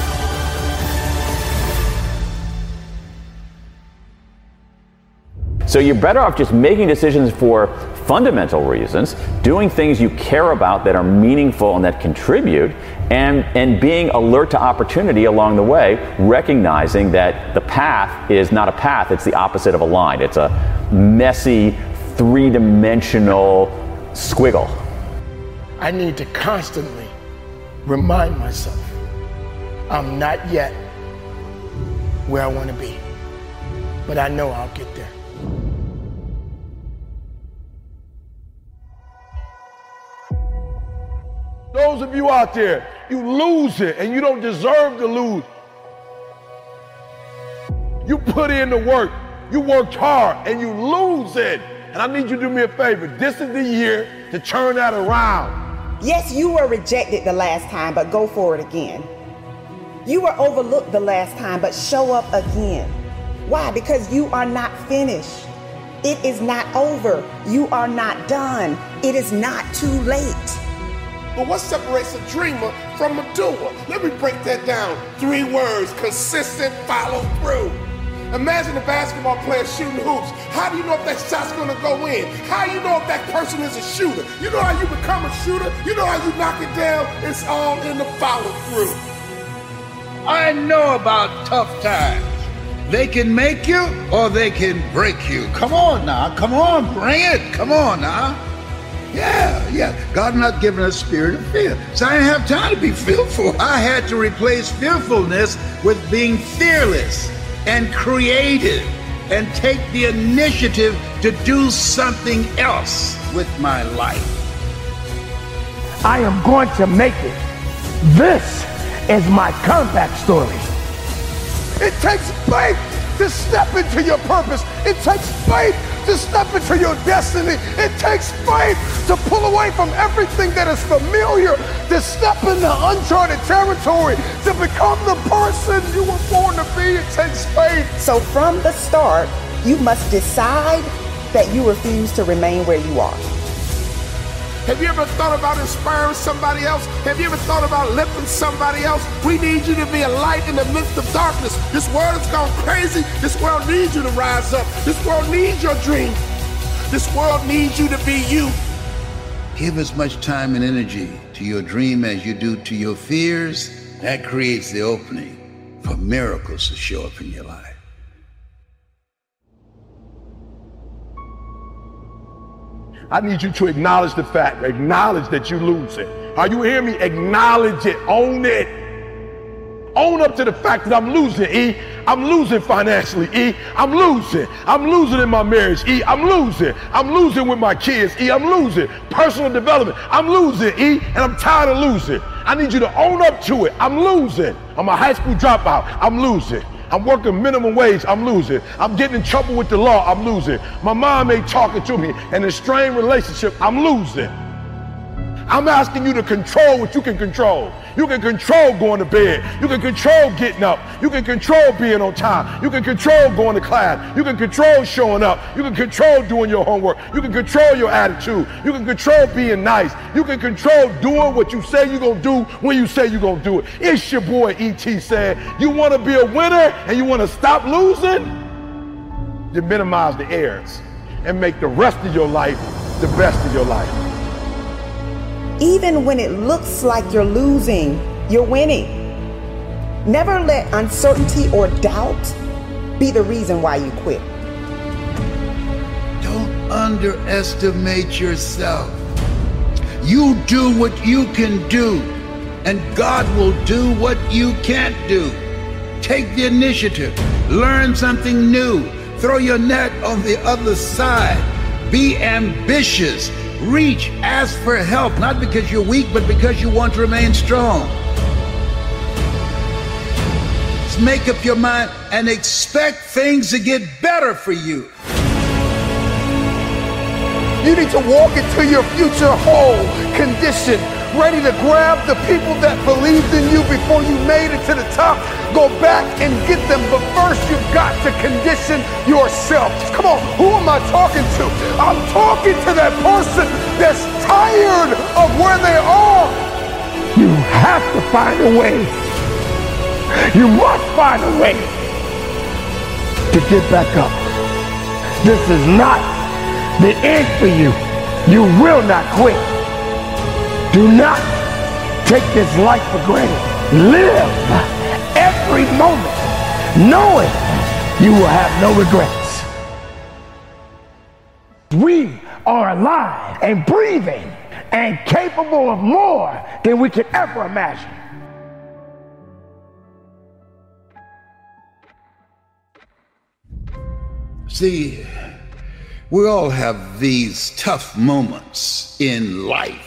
So you're better off just making decisions for fundamental reasons, doing things you care about that are meaningful and that contribute, and, and being alert to opportunity along the way, recognizing that the path is not a path, it's the opposite of a line. It's a messy, three dimensional squiggle. I need to constantly remind myself I'm not yet where I want to be, but I know I'll get there. Those of you out there, you lose it and you don't deserve to lose. You put in the work, you worked hard and you lose it. And I need you to do me a favor. This is the year to turn that around. Yes, you were rejected the last time, but go for it again. You were overlooked the last time, but show up again. Why? Because you are not finished. It is not over. You are not done. It is not too late. But what separates a dreamer from a doer? Let me break that down. Three words consistent follow through. Imagine a basketball player shooting hoops. How do you know if that shot's gonna go in? How do you know if that person is a shooter? You know how you become a shooter? You know how you knock it down? It's all in the follow through. I know about tough times. They can make you or they can break you. Come on now. Come on. Bring it. Come on now. Yeah, yeah. God not given us spirit of fear. So I didn't have time to be fearful. I had to replace fearfulness with being fearless and creative and take the initiative to do something else with my life. I am going to make it. This is my comeback story. It takes faith to step into your purpose. It takes faith to step into your destiny. It takes faith to pull away from everything that is familiar, to step into uncharted territory, to become the person you were born to be. It takes faith. So from the start, you must decide that you refuse to remain where you are. Have you ever thought about inspiring somebody else? Have you ever thought about lifting somebody else? We need you to be a light in the midst of darkness. This world has gone crazy. This world needs you to rise up. This world needs your dream. This world needs you to be you. Give as much time and energy to your dream as you do to your fears. That creates the opening for miracles to show up in your life. I need you to acknowledge the fact, acknowledge that you lose it. Are you hearing me? Acknowledge it, own it. Own up to the fact that I'm losing, E. I'm losing financially, E. I'm losing. I'm losing in my marriage, E. I'm losing. I'm losing with my kids, E. I'm losing. Personal development, I'm losing, E. And I'm tired of losing. I need you to own up to it. I'm losing. I'm a high school dropout. I'm losing. I'm working minimum wage. I'm losing. I'm getting in trouble with the law. I'm losing. My mom ain't talking to me. And a strained relationship. I'm losing. I'm asking you to control what you can control. You can control going to bed. You can control getting up. You can control being on time. You can control going to class. You can control showing up. You can control doing your homework. You can control your attitude. You can control being nice. You can control doing what you say you're going to do when you say you're going to do it. It's your boy E.T. said, you want to be a winner and you want to stop losing? You minimize the errors and make the rest of your life the best of your life. Even when it looks like you're losing, you're winning. Never let uncertainty or doubt be the reason why you quit. Don't underestimate yourself. You do what you can do, and God will do what you can't do. Take the initiative, learn something new, throw your net on the other side. Be ambitious, reach, ask for help, not because you're weak, but because you want to remain strong. just make up your mind and expect things to get better for you. You need to walk into your future whole, condition, ready to grab the people that believed in you before you made it to the top. Go back and get them, but first you've got to condition yourself. Come on, who am I talking to? I'm talking to that person that's tired of where they are. You have to find a way. You must find a way to get back up. This is not the end for you. You will not quit. Do not take this life for granted. Live every moment knowing you will have no regrets. We are alive and breathing and capable of more than we could ever imagine. See, we all have these tough moments in life.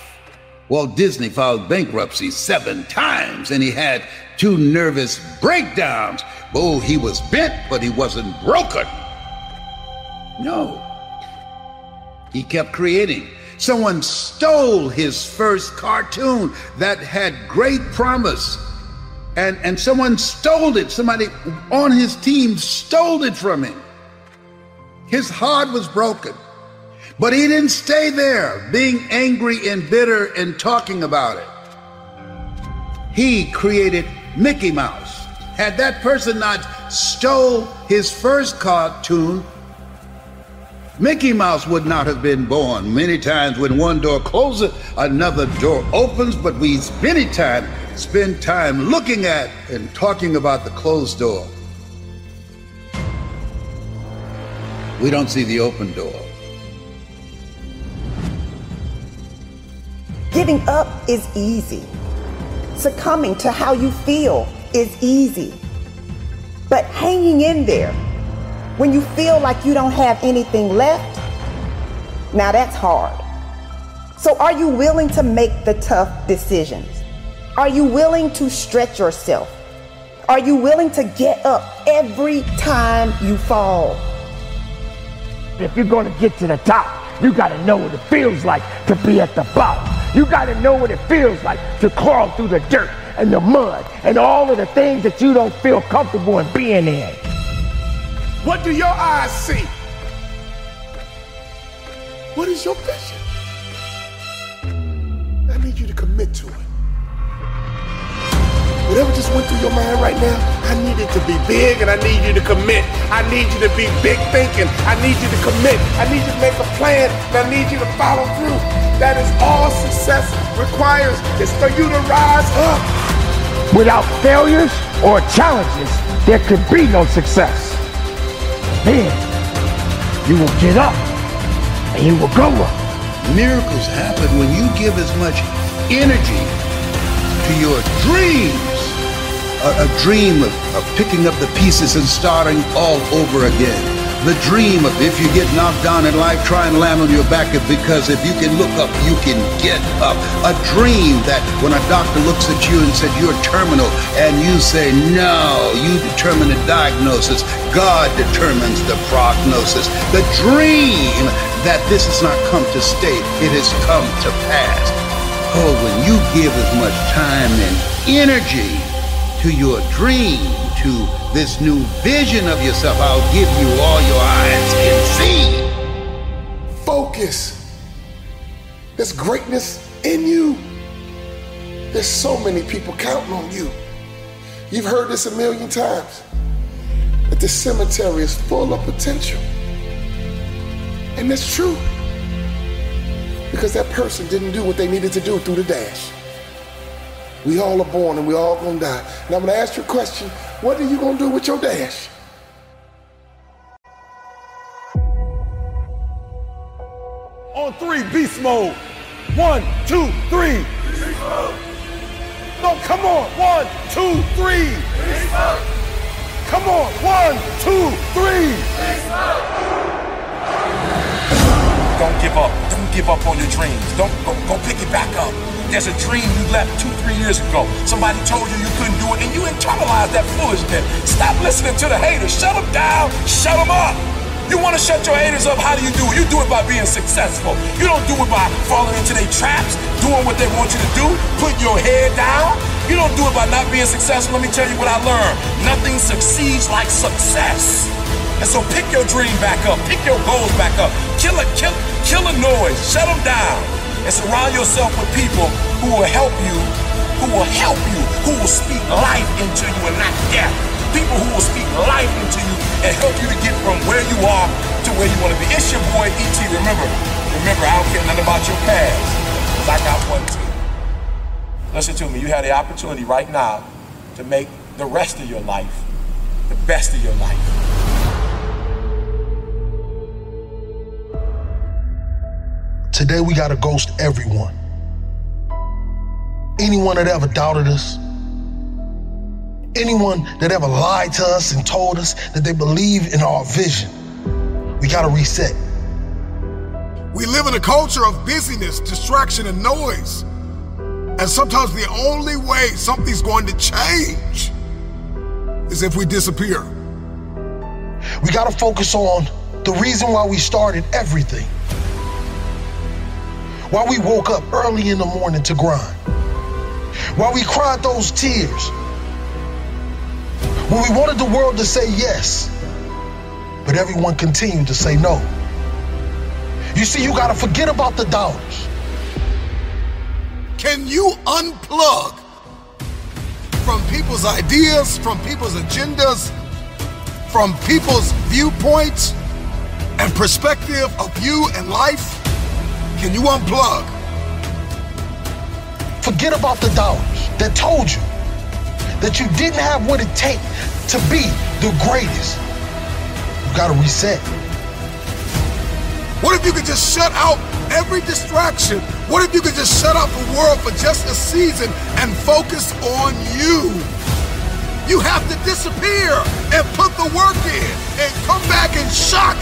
Walt Disney filed bankruptcy seven times and he had two nervous breakdowns. Oh, he was bent, but he wasn't broken. No. He kept creating. Someone stole his first cartoon that had great promise. And, and someone stole it. Somebody on his team stole it from him. His heart was broken. But he didn't stay there, being angry and bitter and talking about it. He created Mickey Mouse. Had that person not stole his first cartoon, Mickey Mouse would not have been born. Many times when one door closes, another door opens, but we many times spend time looking at and talking about the closed door. We don't see the open door. Giving up is easy. Succumbing to how you feel is easy. But hanging in there when you feel like you don't have anything left, now that's hard. So, are you willing to make the tough decisions? Are you willing to stretch yourself? Are you willing to get up every time you fall? If you're going to get to the top, you got to know what it feels like to be at the bottom. You got to know what it feels like to crawl through the dirt and the mud and all of the things that you don't feel comfortable in being in. What do your eyes see? What is your vision? I need you to commit to it. Whatever just went through your mind right now, I need it to be big and I need you to commit. I need you to be big thinking. I need you to commit. I need you to make a plan and I need you to follow through. That is all success requires is for you to rise up. Without failures or challenges, there could be no success. Then you will get up and you will go up. Miracles happen when you give as much energy to your dreams. A, a dream of, of picking up the pieces and starting all over again. The dream of if you get knocked down in life, try and land on your back because if you can look up, you can get up. A dream that when a doctor looks at you and said you're terminal and you say no, you determine the diagnosis. God determines the prognosis. The dream that this has not come to stay, it has come to pass. Oh, when you give as much time and energy to your dream, to this new vision of yourself, I'll give you all your eyes can see. Focus. There's greatness in you. There's so many people counting on you. You've heard this a million times. That the cemetery is full of potential. And that's true. Because that person didn't do what they needed to do through the dash. We all are born and we all gonna die. Now I'm gonna ask you a question. What are you gonna do with your dash? On three, beast mode. One, two, three. Beast mode. No, come on. One, two, three. Beast mode. Come on. One, two, three. Beast mode. Don't give up. Don't give up on your dreams. Don't go, go pick it back up. There's a dream you left two, three years ago. Somebody told you you couldn't do it, and you internalized that foolishness. Stop listening to the haters. Shut them down. Shut them up. You want to shut your haters up? How do you do it? You do it by being successful. You don't do it by falling into their traps, doing what they want you to do, putting your head down. You don't do it by not being successful. Let me tell you what I learned. Nothing succeeds like success. And so pick your dream back up, pick your goals back up, kill a kill, kill a noise, shut them down, and surround yourself with people who will help you, who will help you, who will speak life into you and not death. People who will speak life into you and help you to get from where you are to where you want to be. It's your boy ET. Remember, remember, I don't care nothing about your past, because I got one too. Listen to me, you have the opportunity right now to make the rest of your life the best of your life. Today we gotta ghost everyone. Anyone that ever doubted us, anyone that ever lied to us and told us that they believe in our vision, we gotta reset. We live in a culture of busyness, distraction, and noise. And sometimes the only way something's going to change is if we disappear. We gotta focus on the reason why we started everything. Why we woke up early in the morning to grind. Why we cried those tears. When we wanted the world to say yes, but everyone continued to say no. You see, you gotta forget about the dollars. Can you unplug from people's ideas, from people's agendas, from people's viewpoints and perspective of you and life? Can you unplug? Forget about the dollars that told you that you didn't have what it takes to be the greatest. You gotta reset. What if you could just shut out every distraction? What if you could just shut out the world for just a season and focus on you? You have to disappear and put the work in and come back and shock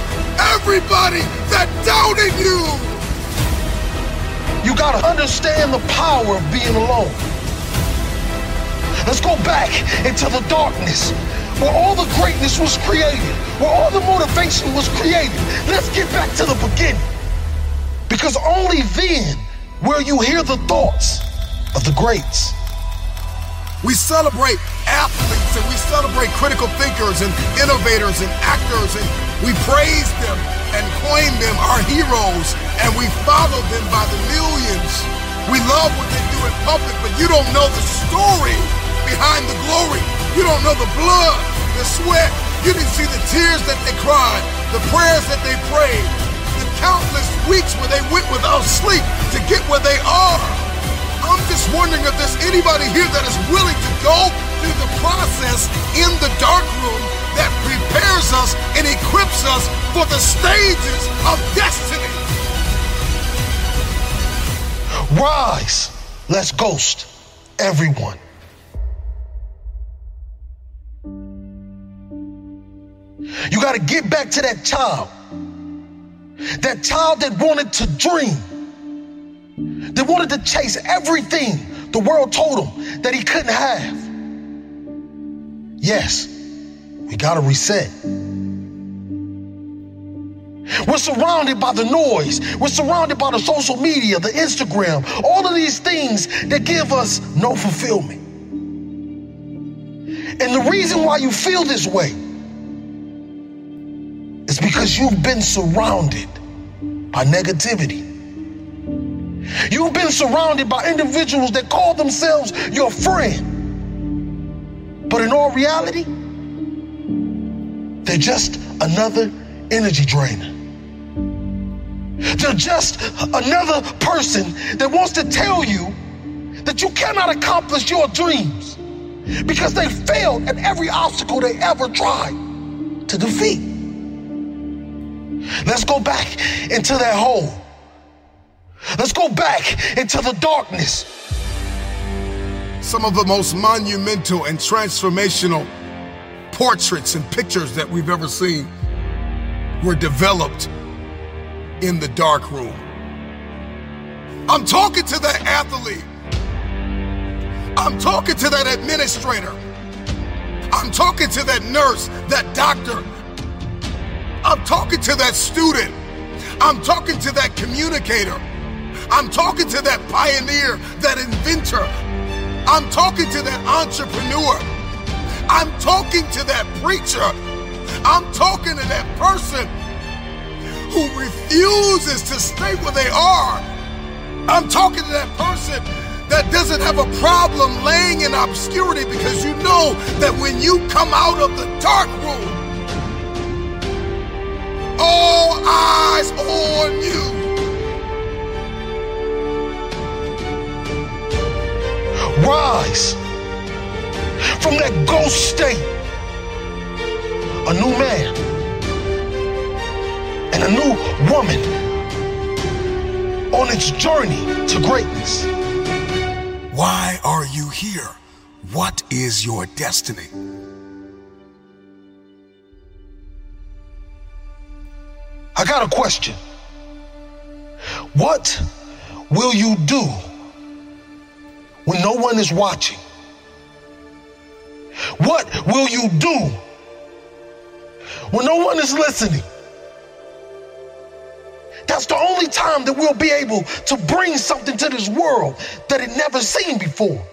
everybody that doubted you. You gotta understand the power of being alone. Let's go back into the darkness where all the greatness was created, where all the motivation was created. Let's get back to the beginning. Because only then will you hear the thoughts of the greats. We celebrate athletes and we celebrate critical thinkers and innovators and actors and we praise them and claim them our heroes and we follow them by the millions. We love what they do in public, but you don't know the story behind the glory. You don't know the blood, the sweat. You didn't see the tears that they cried, the prayers that they prayed, the countless weeks where they went without sleep to get where they are. I'm just wondering if there's anybody here that is willing to go through the process in the dark room that prepares us and equips us for the stages of destiny. Rise. Let's ghost everyone. You got to get back to that child. That child that wanted to dream. That wanted to chase everything the world told him that he couldn't have. Yes, we got to reset. We're surrounded by the noise. We're surrounded by the social media, the Instagram, all of these things that give us no fulfillment. And the reason why you feel this way is because you've been surrounded by negativity. You've been surrounded by individuals that call themselves your friend. But in all reality, they're just another energy drainer. They're just another person that wants to tell you that you cannot accomplish your dreams because they failed at every obstacle they ever tried to defeat. Let's go back into that hole. Let's go back into the darkness. Some of the most monumental and transformational portraits and pictures that we've ever seen were developed in the dark room. I'm talking to that athlete I'm talking to that administrator. I'm talking to that nurse, that doctor. I'm talking to that student. I'm talking to that communicator. I'm talking to that pioneer, that inventor. I'm talking to that entrepreneur. I'm talking to that preacher. I'm talking to that person who refuses to stay where they are. I'm talking to that person that doesn't have a problem laying in obscurity because you know that when you come out of the dark room, all eyes on you. Rise from that ghost state. A new man and a new woman on its journey to greatness. Why are you here? What is your destiny? I got a question. What will you do when no one is watching? What will you do when no one is listening? That's the only time that we'll be able to bring something to this world that it never seen before.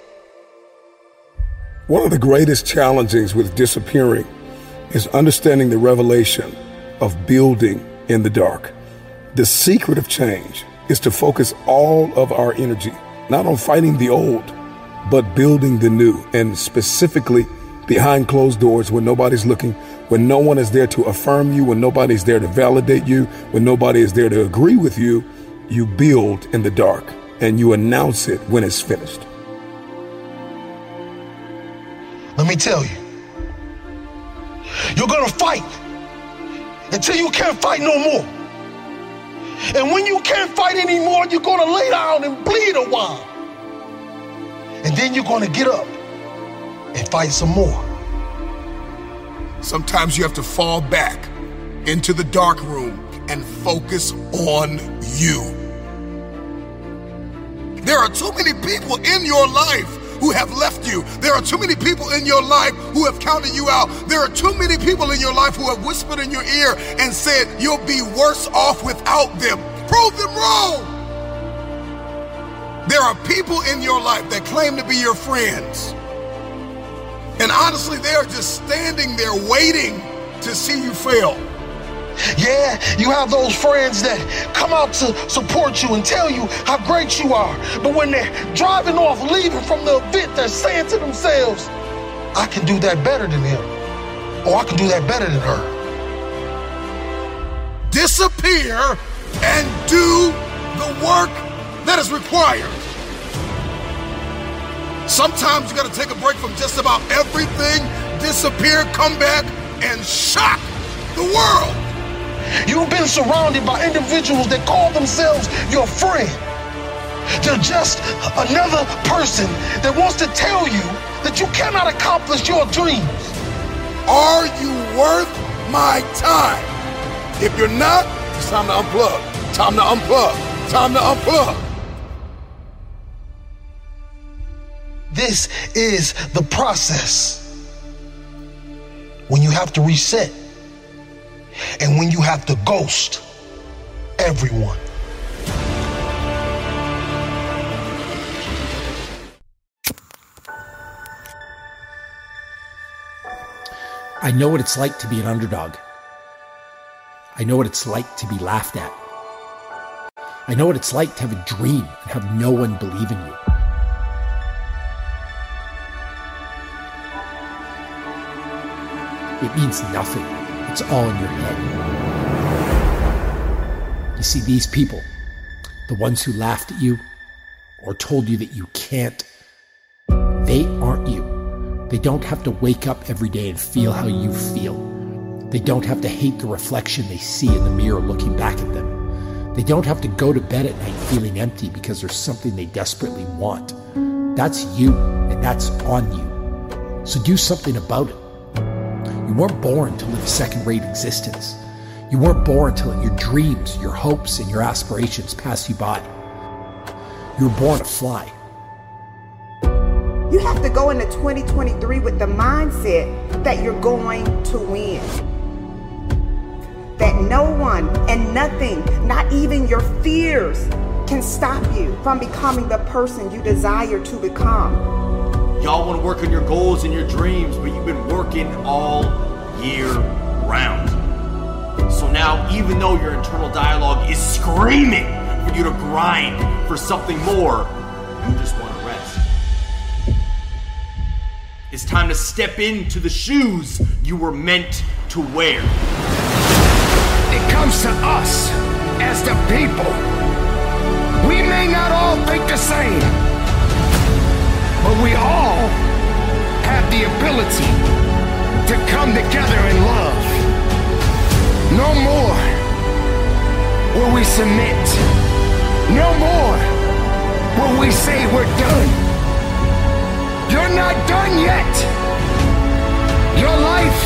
One of the greatest challenges with disappearing is understanding the revelation of building in the dark. The secret of change is to focus all of our energy not on fighting the old, but building the new, and specifically behind closed doors when nobody's looking, when no one is there to affirm you, when nobody's there to validate you, when nobody is there to agree with you, you build in the dark and you announce it when it's finished. Let me tell you, you're gonna fight until you can't fight no more. And when you can't fight anymore, you're gonna lay down and bleed a while. And then you're gonna get up and fight some more. Sometimes you have to fall back into the dark room and focus on you. There are too many people in your life who have left you. There are too many people in your life who have counted you out. There are too many people in your life who have whispered in your ear and said, You'll be worse off without them. Prove them wrong. There are people in your life that claim to be your friends. And honestly, they are just standing there waiting to see you fail. Yeah, you have those friends that come out to support you and tell you how great you are. But when they're driving off, leaving from the event, they're saying to themselves, I can do that better than him. Or I can do that better than her. Disappear and do the work that is required. Sometimes you got to take a break from just about everything, disappear, come back, and shock the world. You've been surrounded by individuals that call themselves your friend. They're just another person that wants to tell you that you cannot accomplish your dreams. Are you worth my time? If you're not, it's time to unplug. Time to unplug. Time to unplug. This is the process when you have to reset and when you have to ghost everyone. I know what it's like to be an underdog. I know what it's like to be laughed at. I know what it's like to have a dream and have no one believe in you. It means nothing. It's all in your head. You see, these people, the ones who laughed at you or told you that you can't, they aren't you. They don't have to wake up every day and feel how you feel. They don't have to hate the reflection they see in the mirror looking back at them. They don't have to go to bed at night feeling empty because there's something they desperately want. That's you, and that's on you. So do something about it. You weren't born to live a second rate existence. You weren't born to let your dreams, your hopes, and your aspirations pass you by. You were born to fly. You have to go into 2023 with the mindset that you're going to win. That no one and nothing, not even your fears, can stop you from becoming the person you desire to become. Y'all want to work on your goals and your dreams, but you've been working all year round. So now, even though your internal dialogue is screaming for you to grind for something more, you just want to rest. It's time to step into the shoes you were meant to wear. It comes to us as the people. We may not all think the same, but we all have the ability to come together in love. No more will we submit. No more will we say we're done. You're not done yet. Your life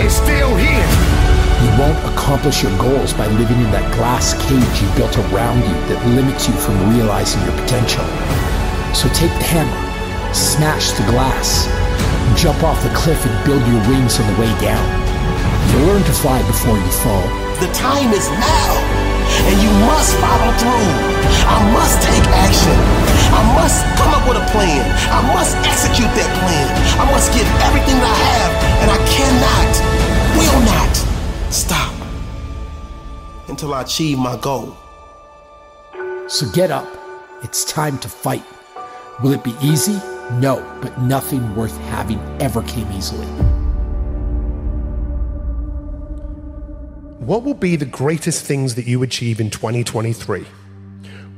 is still here. You won't accomplish your goals by living in that glass cage you built around you that limits you from realizing your potential. So take the hammer, smash the glass, jump off the cliff and build your wings on the way down. You'll learn to fly before you fall. The time is now, and you must follow through. I must take action. I must come up with a plan. I must execute that plan. I must give everything that I have, and I cannot, will not stop until I achieve my goal. So get up. It's time to fight. Will it be easy? No, but nothing worth having ever came easily. What will be the greatest things that you achieve in 2023?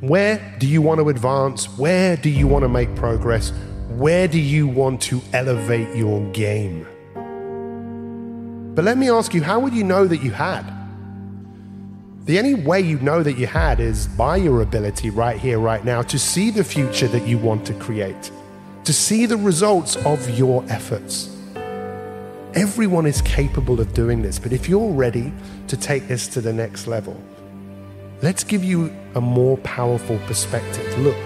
Where do you want to advance? Where do you want to make progress? Where do you want to elevate your game? But let me ask you, how would you know that you had? The only way you know that you had is by your ability right here, right now, to see the future that you want to create, to see the results of your efforts. Everyone is capable of doing this, but if you're ready to take this to the next level, let's give you a more powerful perspective. Look,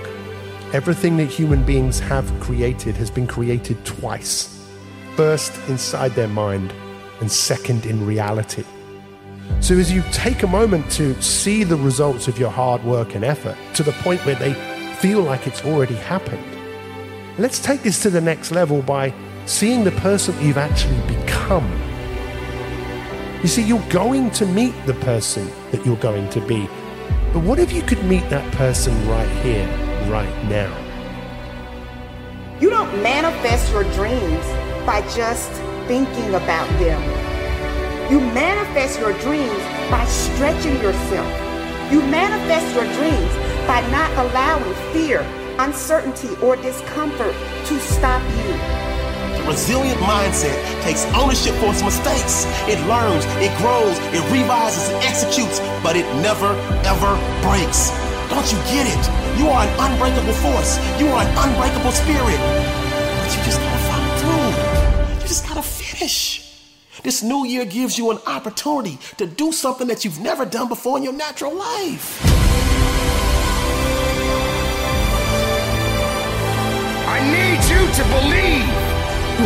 everything that human beings have created has been created twice first inside their mind, and second in reality. So, as you take a moment to see the results of your hard work and effort to the point where they feel like it's already happened, let's take this to the next level by seeing the person you've actually become. You see, you're going to meet the person that you're going to be. But what if you could meet that person right here, right now? You don't manifest your dreams by just thinking about them. You manifest your dreams by stretching yourself. You manifest your dreams by not allowing fear, uncertainty, or discomfort to stop you. The resilient mindset takes ownership for its mistakes. It learns, it grows, it revises, it executes, but it never, ever breaks. Don't you get it? You are an unbreakable force. You are an unbreakable spirit. But you just gotta follow through. You just gotta finish. This new year gives you an opportunity to do something that you've never done before in your natural life. I need you to believe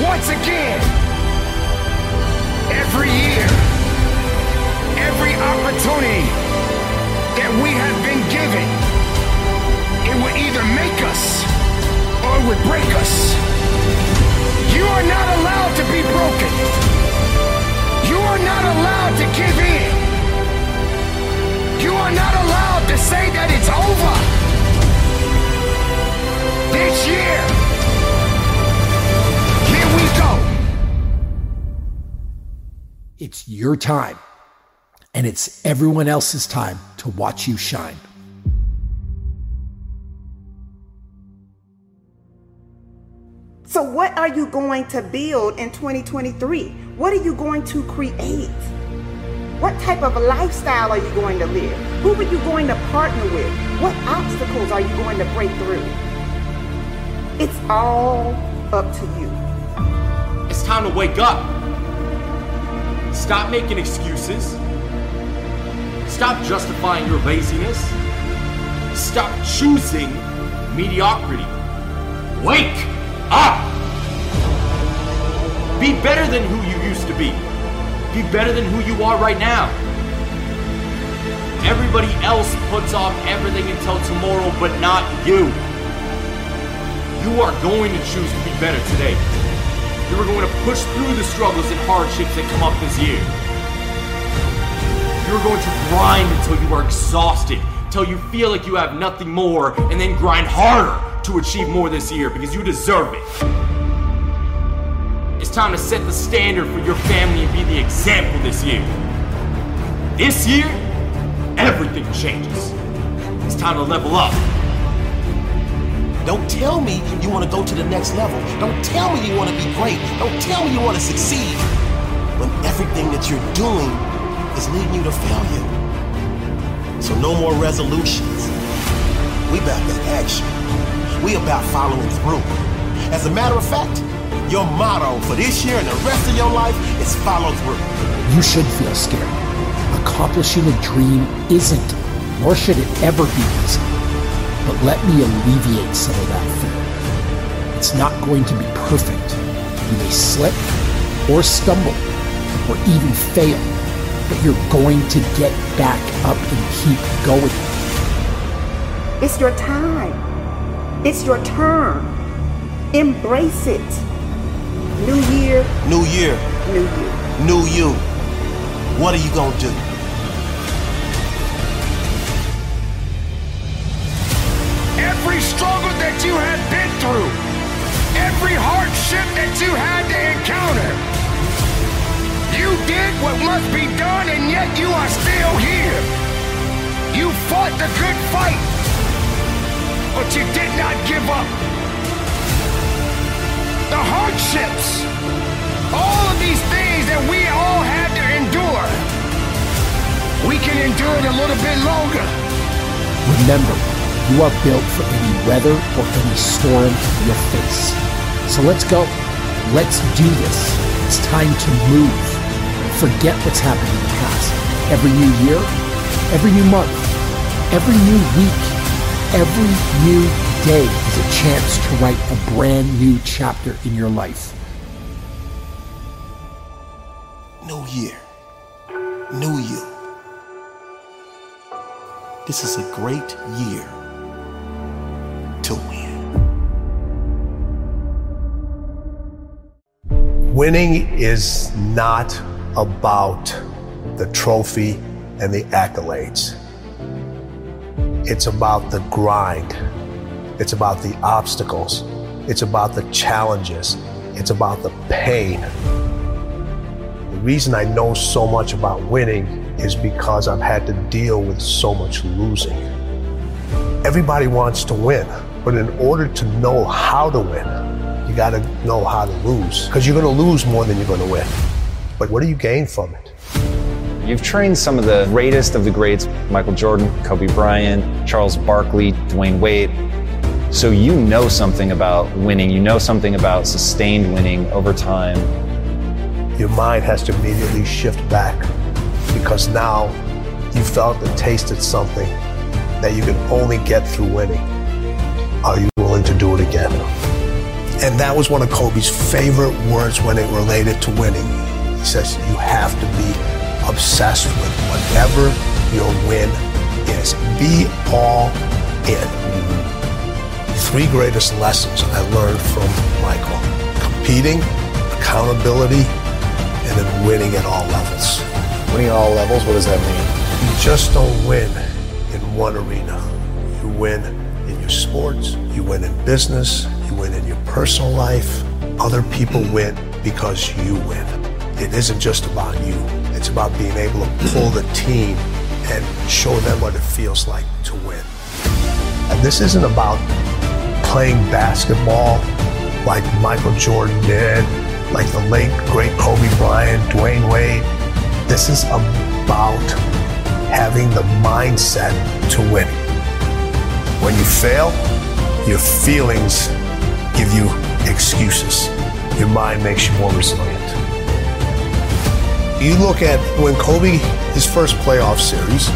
once again. Every year, every opportunity that we have been given, it will either make us or it would break us. You are not allowed to be broken. Are not allowed to give in. You are not allowed to say that it's over. This year, here we go. It's your time, and it's everyone else's time to watch you shine. So, what are you going to build in 2023? What are you going to create? What type of lifestyle are you going to live? Who are you going to partner with? What obstacles are you going to break through? It's all up to you. It's time to wake up. Stop making excuses. Stop justifying your laziness. Stop choosing mediocrity. Wake! Up. Be better than who you used to be. Be better than who you are right now. Everybody else puts off everything until tomorrow, but not you. You are going to choose to be better today. You are going to push through the struggles and hardships that come up this year. You're going to grind until you are exhausted, until you feel like you have nothing more, and then grind harder to achieve more this year because you deserve it. It's time to set the standard for your family and be the example this year. This year, everything changes. It's time to level up. Don't tell me you want to go to the next level. Don't tell me you want to be great. Don't tell me you want to succeed when everything that you're doing is leading you to failure. So no more resolutions. We about that action. We about following through. As a matter of fact, your motto for this year and the rest of your life is follow through. You should feel scared. Accomplishing a dream isn't, nor should it ever be easy. But let me alleviate some of that fear. It's not going to be perfect. You may slip or stumble or even fail, but you're going to get back up and keep going. It's your time. It's your turn. Embrace it. New year, New year, new you. new you. What are you gonna do? Every struggle that you had been through, every hardship that you had to encounter, you did what must be done, and yet you are still here. You fought the good fight, but you did not give up. The hardships, all of these things that we all had to endure, we can endure it a little bit longer. Remember, you are built for any weather or any storm you'll face. So let's go. Let's do this. It's time to move. Forget what's happened in the past. Every new year, every new month, every new week, every new day is a chance to write a brand new chapter in your life. New year, new you. This is a great year to win. Winning is not about the trophy and the accolades. It's about the grind. It's about the obstacles. It's about the challenges. It's about the pain. The reason I know so much about winning is because I've had to deal with so much losing. Everybody wants to win, but in order to know how to win, you got to know how to lose because you're going to lose more than you're going to win. But what do you gain from it? You've trained some of the greatest of the greats Michael Jordan, Kobe Bryant, Charles Barkley, Dwyane Wade. So you know something about winning, you know something about sustained winning over time. Your mind has to immediately shift back because now you felt and tasted something that you can only get through winning. Are you willing to do it again? And that was one of Kobe's favorite words when it related to winning. He says, You have to be obsessed with whatever your win is. Be all in. Three greatest lessons I learned from Michael competing, accountability, and then winning at all levels. Winning at all levels, what does that mean? You just don't win in one arena. You win in your sports, you win in business, you win in your personal life. Other people win because you win. It isn't just about you, it's about being able to pull the team and show them what it feels like to win. And this isn't about playing basketball like Michael Jordan did, like the late, great Kobe Bryant, Dwyane Wade. This is about having the mindset to win. When you fail, your feelings give you excuses. Your mind makes you more resilient. You look at when Kobe, his first playoff series,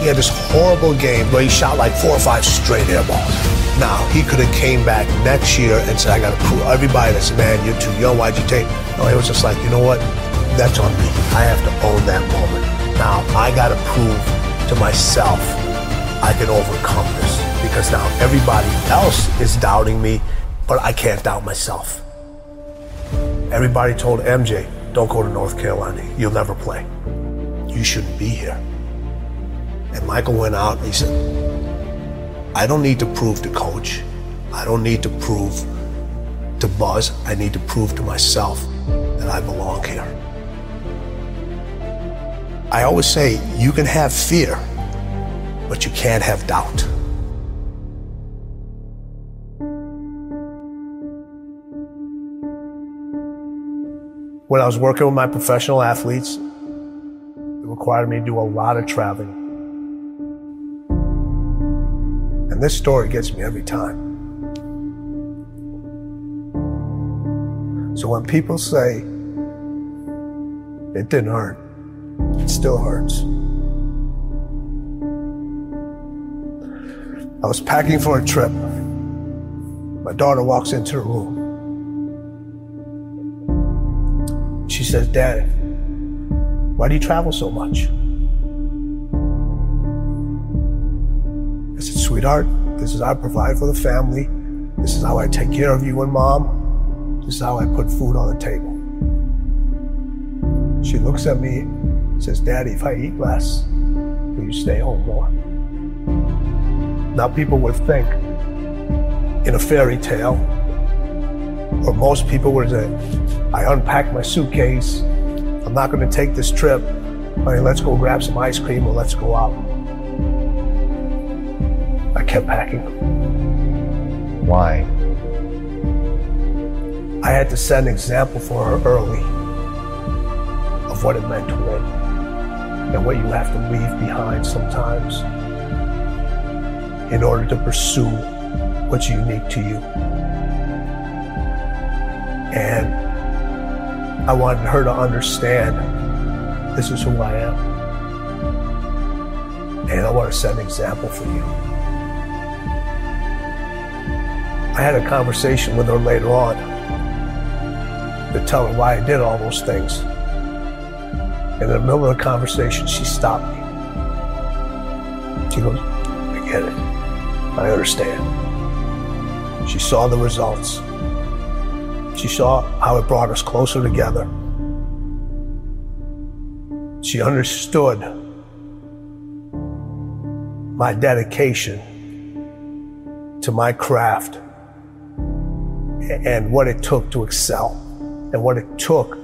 he had this horrible game where he shot like four or five straight air balls. Now, he could have came back next year and said, I got to prove everybody that's, man, you're too young, why'd you take? No, it was just like, you know what? That's on me. I have to own that moment. Now, I got to prove to myself I can overcome this because now everybody else is doubting me, but I can't doubt myself. Everybody told MJ, don't go to North Carolina. You'll never play. You shouldn't be here. And Michael went out and he said, I don't need to prove to coach. I don't need to prove to Buzz. I need to prove to myself that I belong here. I always say you can have fear, but you can't have doubt. When I was working with my professional athletes, it required me to do a lot of traveling. And this story gets me every time. So when people say it didn't hurt, it still hurts. I was packing for a trip. My daughter walks into the room. Says, Dad, why do you travel so much? I said, Sweetheart, this is how I provide for the family. This is how I take care of you and mom. This is how I put food on the table. She looks at me says, Daddy, if I eat less, will you stay home more? Now, people would think in a fairy tale, or most people would say, I unpacked my suitcase. I'm not going to take this trip. Honey, let's go grab some ice cream or let's go out. I kept packing. Why? I had to set an example for her early of what it meant to win and what you have to leave behind sometimes in order to pursue what's unique to you. And I wanted her to understand this is who I am. And I want to set an example for you. I had a conversation with her later on to tell her why I did all those things. In the middle of the conversation, she stopped me. She goes, I get it. I understand. She saw the results. She saw how it brought us closer together. She understood my dedication to my craft and what it took to excel and what it took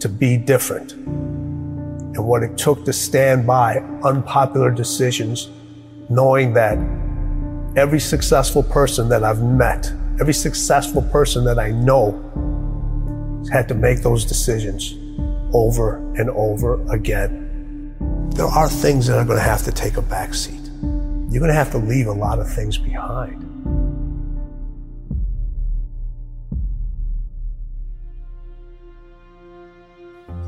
to be different and what it took to stand by unpopular decisions, knowing that every successful person that I've met, every successful person that I know had to make those decisions over and over again. There are things that are going to have to take a backseat. You're going to have to leave a lot of things behind.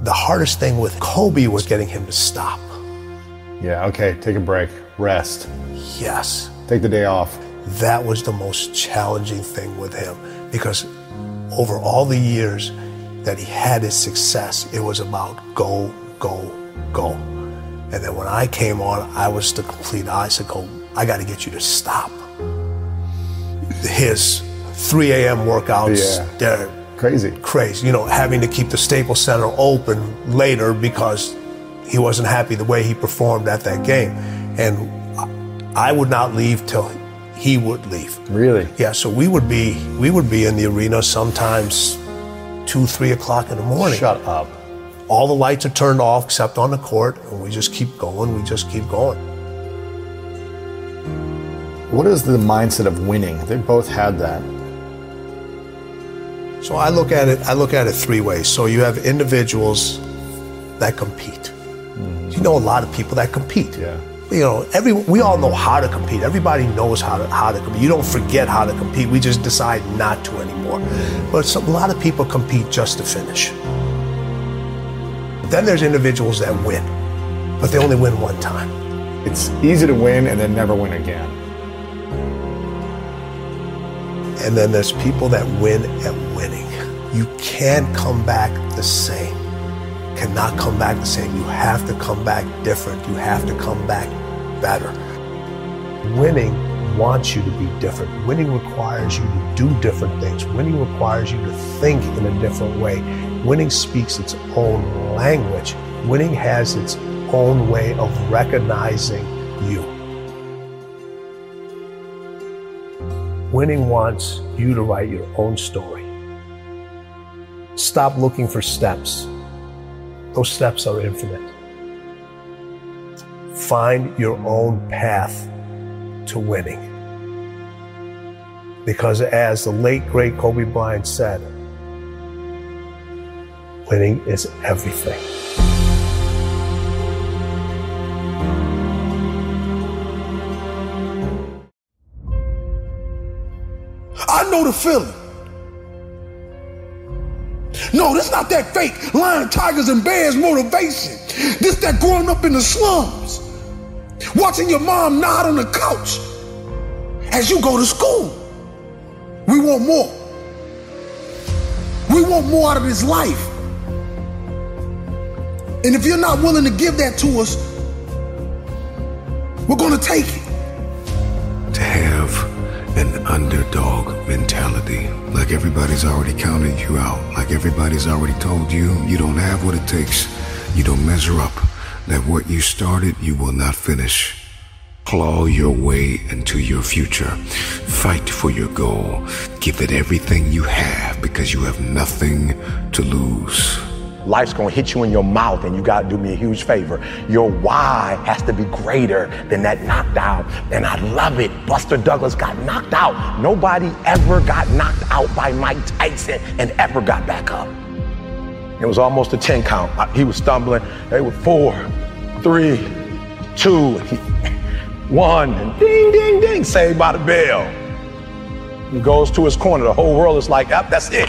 The hardest thing with Kobe was getting him to stop. Yeah, okay, take a break, rest. Yes. Take the day off. That was the most challenging thing with him because over all the years that he had his success, it was about go, go, go. And then when I came on, I was the complete icicle. I got to get you to stop. His 3 a.m. workouts, Yeah. they're Crazy. crazy. You know, having to keep the Staples Center open later because he wasn't happy the way he performed at that game. And I would not leave till he would leave. Really? Yeah, so we would be we would be in the arena sometimes two, three o'clock in the morning. Shut up. All the lights are turned off except on the court, and we just keep going, we just keep going. What is the mindset of winning? They both had that. So I look at it I look at it three ways. So you have individuals that compete. Mm-hmm. You know a lot of people that compete. Yeah. You know, every we all know how to compete. Everybody knows how to how to compete. You don't forget how to compete. We just decide not to anymore. But a lot of people compete just to finish. Then there's individuals that win, but they only win one time. It's easy to win and then never win again. And then there's people that win at winning. You can't come back the same. Cannot come back the same. You have to come back different. You have to come back better. Winning wants you to be different. Winning requires you to do different things. Winning requires you to think in a different way. Winning speaks its own language. Winning has its own way of recognizing you. Winning wants you to write your own story. Stop looking for steps. Those steps are infinite. Find your own path to winning. Because as the late, great Kobe Bryant said, winning is everything. I know the feeling. No, this not that fake lion, tigers, and bears motivation. This that growing up in the slums, watching your mom nod on the couch as you go to school. We want more. We want more out of this life. And if you're not willing to give that to us, we're going to take it. To have an underdog mentality. Like everybody's already counted you out. Like everybody's already told you you don't have what it takes. You don't measure up. That what you started, you will not finish. Claw your way into your future. Fight for your goal. Give it everything you have because you have nothing to lose. Life's gonna hit you in your mouth, and you gotta do me a huge favor. Your why has to be greater than that knockdown. And I love it. Buster Douglas got knocked out. Nobody ever got knocked out by Mike Tyson and ever got back up. It was almost a 10 count. He was stumbling. They were four, three, two, one, and ding, ding, ding, saved by the bell. He goes to his corner. The whole world is like, yep, that's it.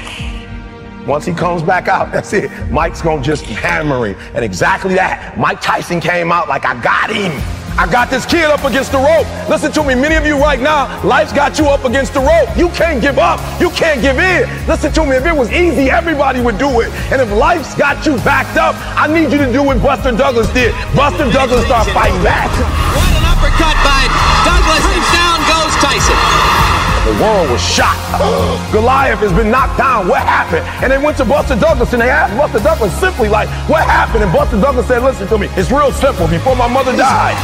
Once he comes back out, that's it. Mike's gonna just hammer him. And exactly that. Mike Tyson came out like, I got him. I got this kid up against the rope. Listen to me, many of you right now, life's got you up against the rope. You can't give up. You can't give in. Listen to me, if it was easy, everybody would do it. And if life's got you backed up, I need you to do what Buster Douglas did. Buster Douglas start fighting back. What an uppercut by Douglas, down goes Tyson. The world was shocked. Goliath has been knocked down. What happened? And they went to Buster Douglas and they asked Buster Douglas simply like, what happened? And Buster Douglas said, listen to me, it's real simple. Before my mother died,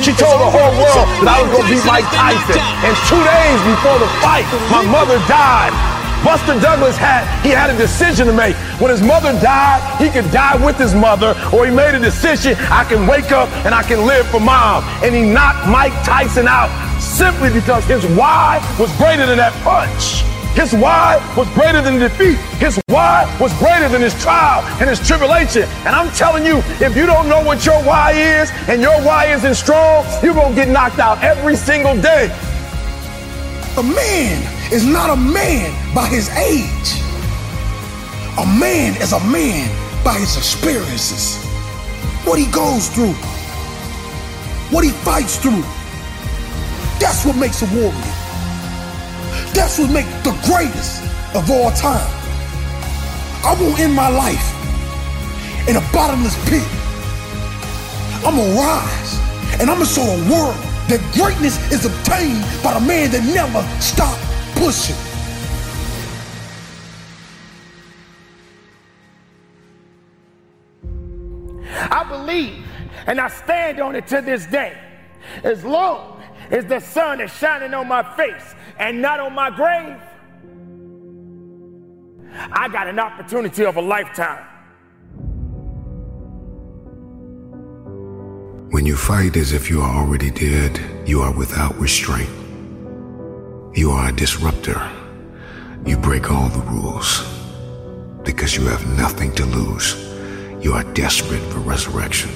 she told the whole world that I was going to beat Mike Tyson. And two days before the fight, my mother died. Buster Douglas had he had a decision to make. When his mother died, he could die with his mother, or he made a decision, I can wake up and I can live for mom. And he knocked Mike Tyson out simply because his why was greater than that punch. His why was greater than defeat. His why was greater than his trial and his tribulation. And I'm telling you, if you don't know what your why is and your why isn't strong, you're gonna get knocked out every single day. A man is not a man by his age. A man is a man by his experiences. What he goes through, what he fights through. That's what makes a warrior. That's what makes the greatest of all time. I won't end my life in a bottomless pit. I'm gonna rise and I'm gonna show the world that greatness is obtained by the man that never stopped pushing. I believe and I stand on it to this day. As long as the sun is shining on my face and not on my grave, I got an opportunity of a lifetime. When you fight as if you are already dead, you are without restraint. You are a disruptor. You break all the rules because you have nothing to lose. You are desperate for resurrection,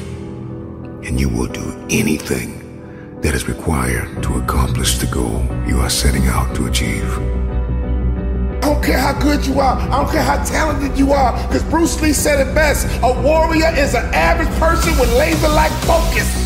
and you will do anything that is required to accomplish the goal you are setting out to achieve. I don't care how good you are. I don't care how talented you are. Because Bruce Lee said it best. A warrior is an average person with laser-like focus.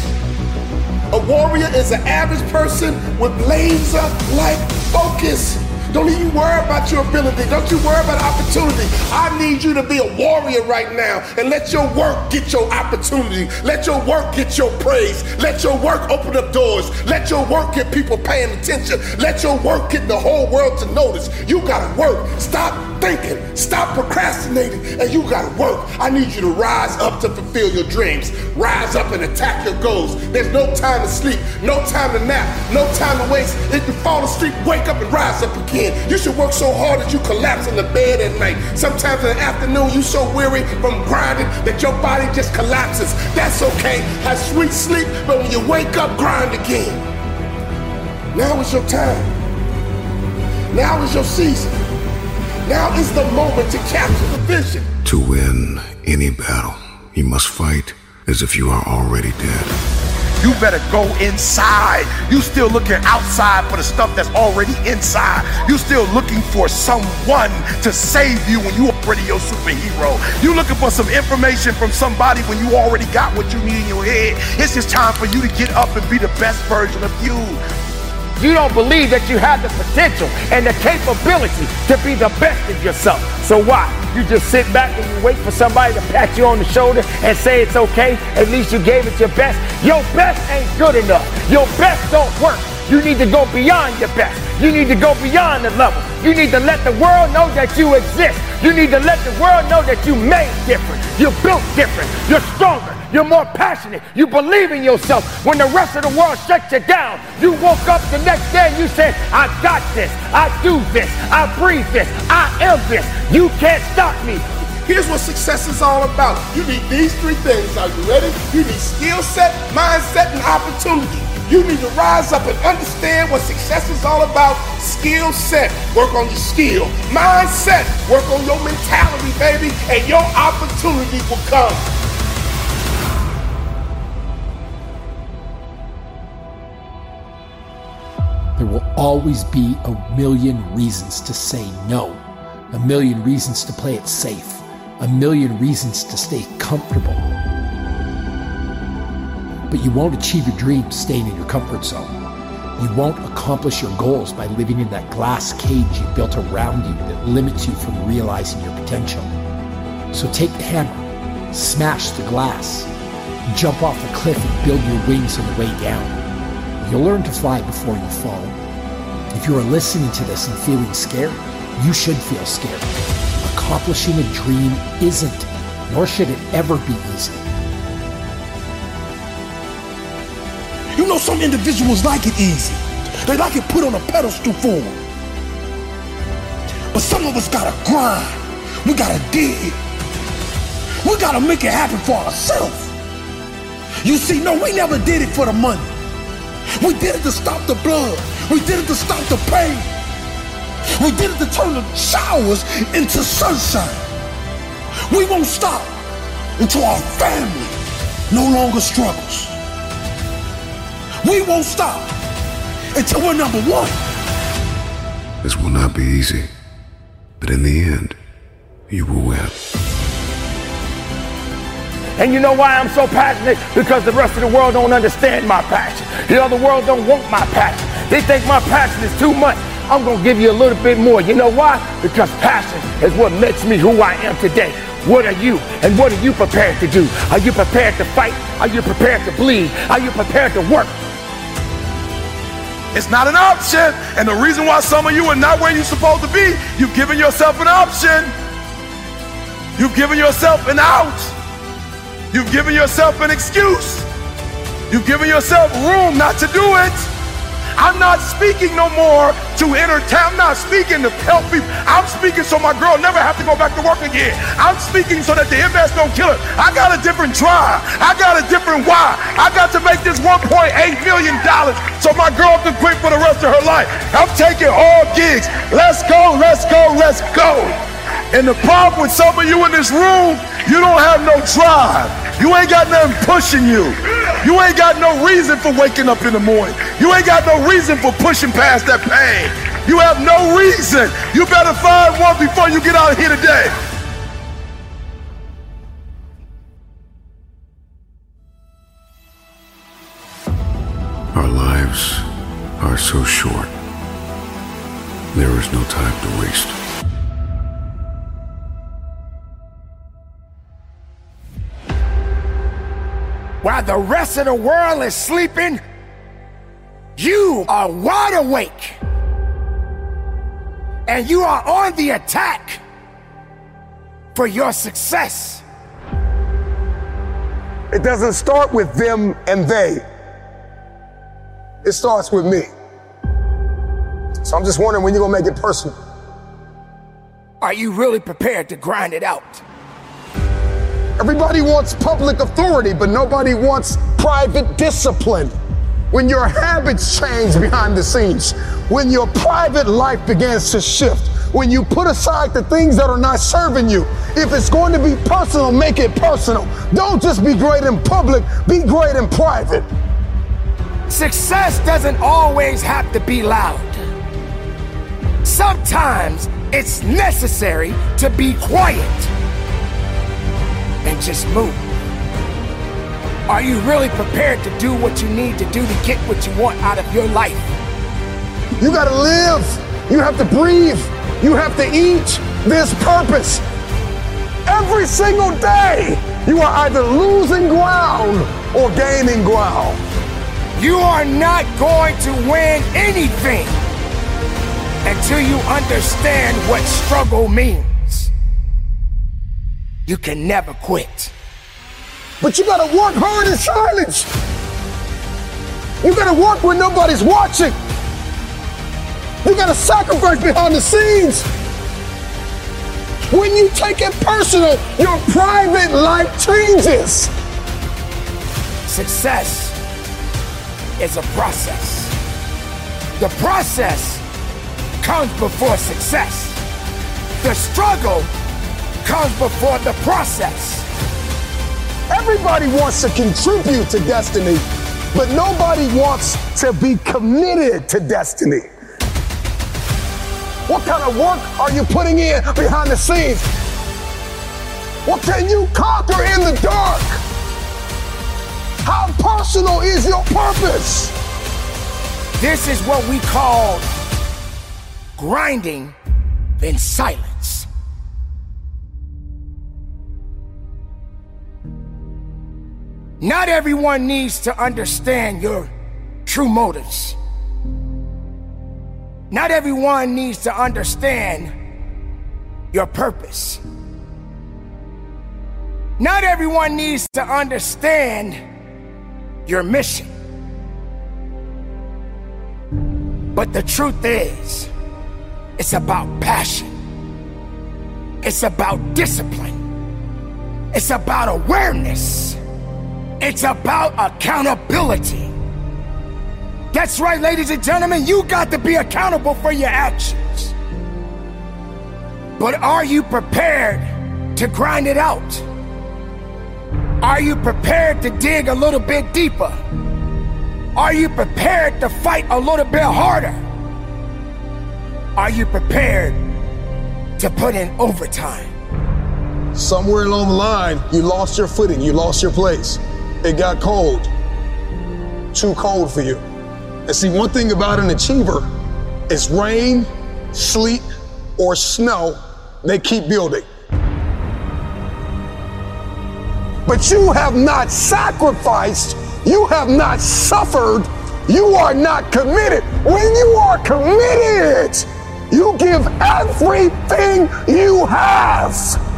A warrior is an average person with laser-like focus. Don't even worry about your ability. Don't you worry about opportunity. I need you to be a warrior right now and let your work get your opportunity. Let your work get your praise. Let your work open up doors. Let your work get people paying attention. Let your work get the whole world to notice. You gotta work. Stop thinking. Stop procrastinating. And you gotta work. I need you to rise up to fulfill your dreams. Rise up and attack your goals. There's no time to sleep, no time to nap, no time to waste. If you fall asleep, wake up and rise up again. You should work so hard that you collapse in the bed at night. Sometimes in the afternoon, you so weary from grinding that your body just collapses. That's okay. Have sweet sleep, but when you wake up, grind again. Now is your time. Now is your season. Now is the moment to capture the vision. To win any battle, you must fight as if you are already dead. You better go inside. You still looking outside for the stuff that's already inside. You still looking for someone to save you when you already your superhero. You looking for some information from somebody when you already got what you need in your head. It's just time for you to get up and be the best version of you. You don't believe that you have the potential and the capability to be the best of yourself. So why? You just sit back and you wait for somebody to pat you on the shoulder and say it's okay. At least you gave it your best. Your best ain't good enough. Your best don't work. You need to go beyond your best. You need to go beyond the level. You need to let the world know that you exist. You need to let the world know that you made different. You're built different. You're stronger. You're more passionate. You believe in yourself. When the rest of the world shuts you down, you woke up the next day and you said, I got this. I do this. I breathe this. I am this. You can't stop me. Here's what success is all about. You need these three things. Are you ready? You need skill set, mindset, and opportunity. You need to rise up and understand what success is all about. Skill set, work on your skill. Mindset, work on your mentality, baby, and your opportunity will come. There will always be a million reasons to say no, a million reasons to play it safe, a million reasons to stay comfortable. But you won't achieve your dreams staying in your comfort zone. You won't accomplish your goals by living in that glass cage you built around you that limits you from realizing your potential. So take the hammer, smash the glass, jump off the cliff and build your wings on the way down. You'll learn to fly before you fall. If you are listening to this and feeling scared, you should feel scared. Accomplishing a dream isn't, nor should it ever be easy. Know, some individuals like it easy. They like it put on a pedestal for them. But some of us gotta grind. We gotta dig. We gotta make it happen for ourselves. You see, no, we never did it for the money. We did it to stop the blood. We did it to stop the pain. We did it to turn the showers into sunshine. We won't stop until our family no longer struggles. We won't stop until we're number one. This will not be easy, but in the end, you will win. And you know why I'm so passionate? Because the rest of the world don't understand my passion. The other world don't want my passion. They think my passion is too much. I'm gonna give you a little bit more. You know why? Because passion is what makes me who I am today. What are you? And what are you prepared to do? Are you prepared to fight? Are you prepared to bleed? Are you prepared to work? It's not an option. And the reason why some of you are not where you're supposed to be, you've given yourself an option. You've given yourself an out. You've given yourself an excuse. You've given yourself room not to do it. I'm not speaking no more to entertain. I'm not speaking to help people. I'm speaking so my girl never have to go back to work again. I'm speaking so that the MS don't kill her. I got a different drive. I got a different why. I got to make this 1.8 million dollars so my girl can quit for the rest of her life. I'm taking all gigs. Let's go, let's go, let's go. And the problem with some of you in this room, you don't have no drive. You ain't got nothing pushing you. You ain't got no reason for waking up in the morning. You ain't got no reason for pushing past that pain. You have no reason. You better find one before you get out of here today. Our lives are so short. There is no time to waste. While the rest of the world is sleeping, you are wide awake. And you are on the attack for your success. It doesn't start with them and they. It starts with me. So I'm just wondering when you're gonna make it personal. Are you really prepared to grind it out? Everybody wants public authority, but nobody wants private discipline. When your habits change behind the scenes, when your private life begins to shift, when you put aside the things that are not serving you, if it's going to be personal, make it personal. Don't just be great in public, be great in private. Success doesn't always have to be loud. Sometimes it's necessary to be quiet just move. Are you really prepared to do what you need to do to get what you want out of your life? You gotta live. You have to breathe. You have to eat. this purpose. Every single day, you are either losing ground or gaining ground. You are not going to win anything until you understand what struggle means. You can never quit. But you gotta work hard in silence. You gotta work when nobody's watching. You gotta sacrifice behind the scenes. When you take it personal, your private life changes. Success is a process. The process comes before success. The struggle comes before the process. Everybody wants to contribute to destiny, but nobody wants to be committed to destiny. What kind of work are you putting in behind the scenes? What can you conquer in the dark? How personal is your purpose? This is what we call grinding in silence. Not everyone needs to understand your true motives. Not everyone needs to understand your purpose. Not everyone needs to understand your mission. But the truth is, it's about passion. It's about discipline. It's about awareness. It's about accountability. That's right, ladies and gentlemen, you got to be accountable for your actions. But are you prepared to grind it out? Are you prepared to dig a little bit deeper? Are you prepared to fight a little bit harder? Are you prepared to put in overtime? Somewhere along the line, you lost your footing, you lost your place. It got cold. Too cold for you. And see, one thing about an achiever is rain, sleet, or snow, they keep building. But you have not sacrificed, you have not suffered, you are not committed. When you are committed, you give everything you have.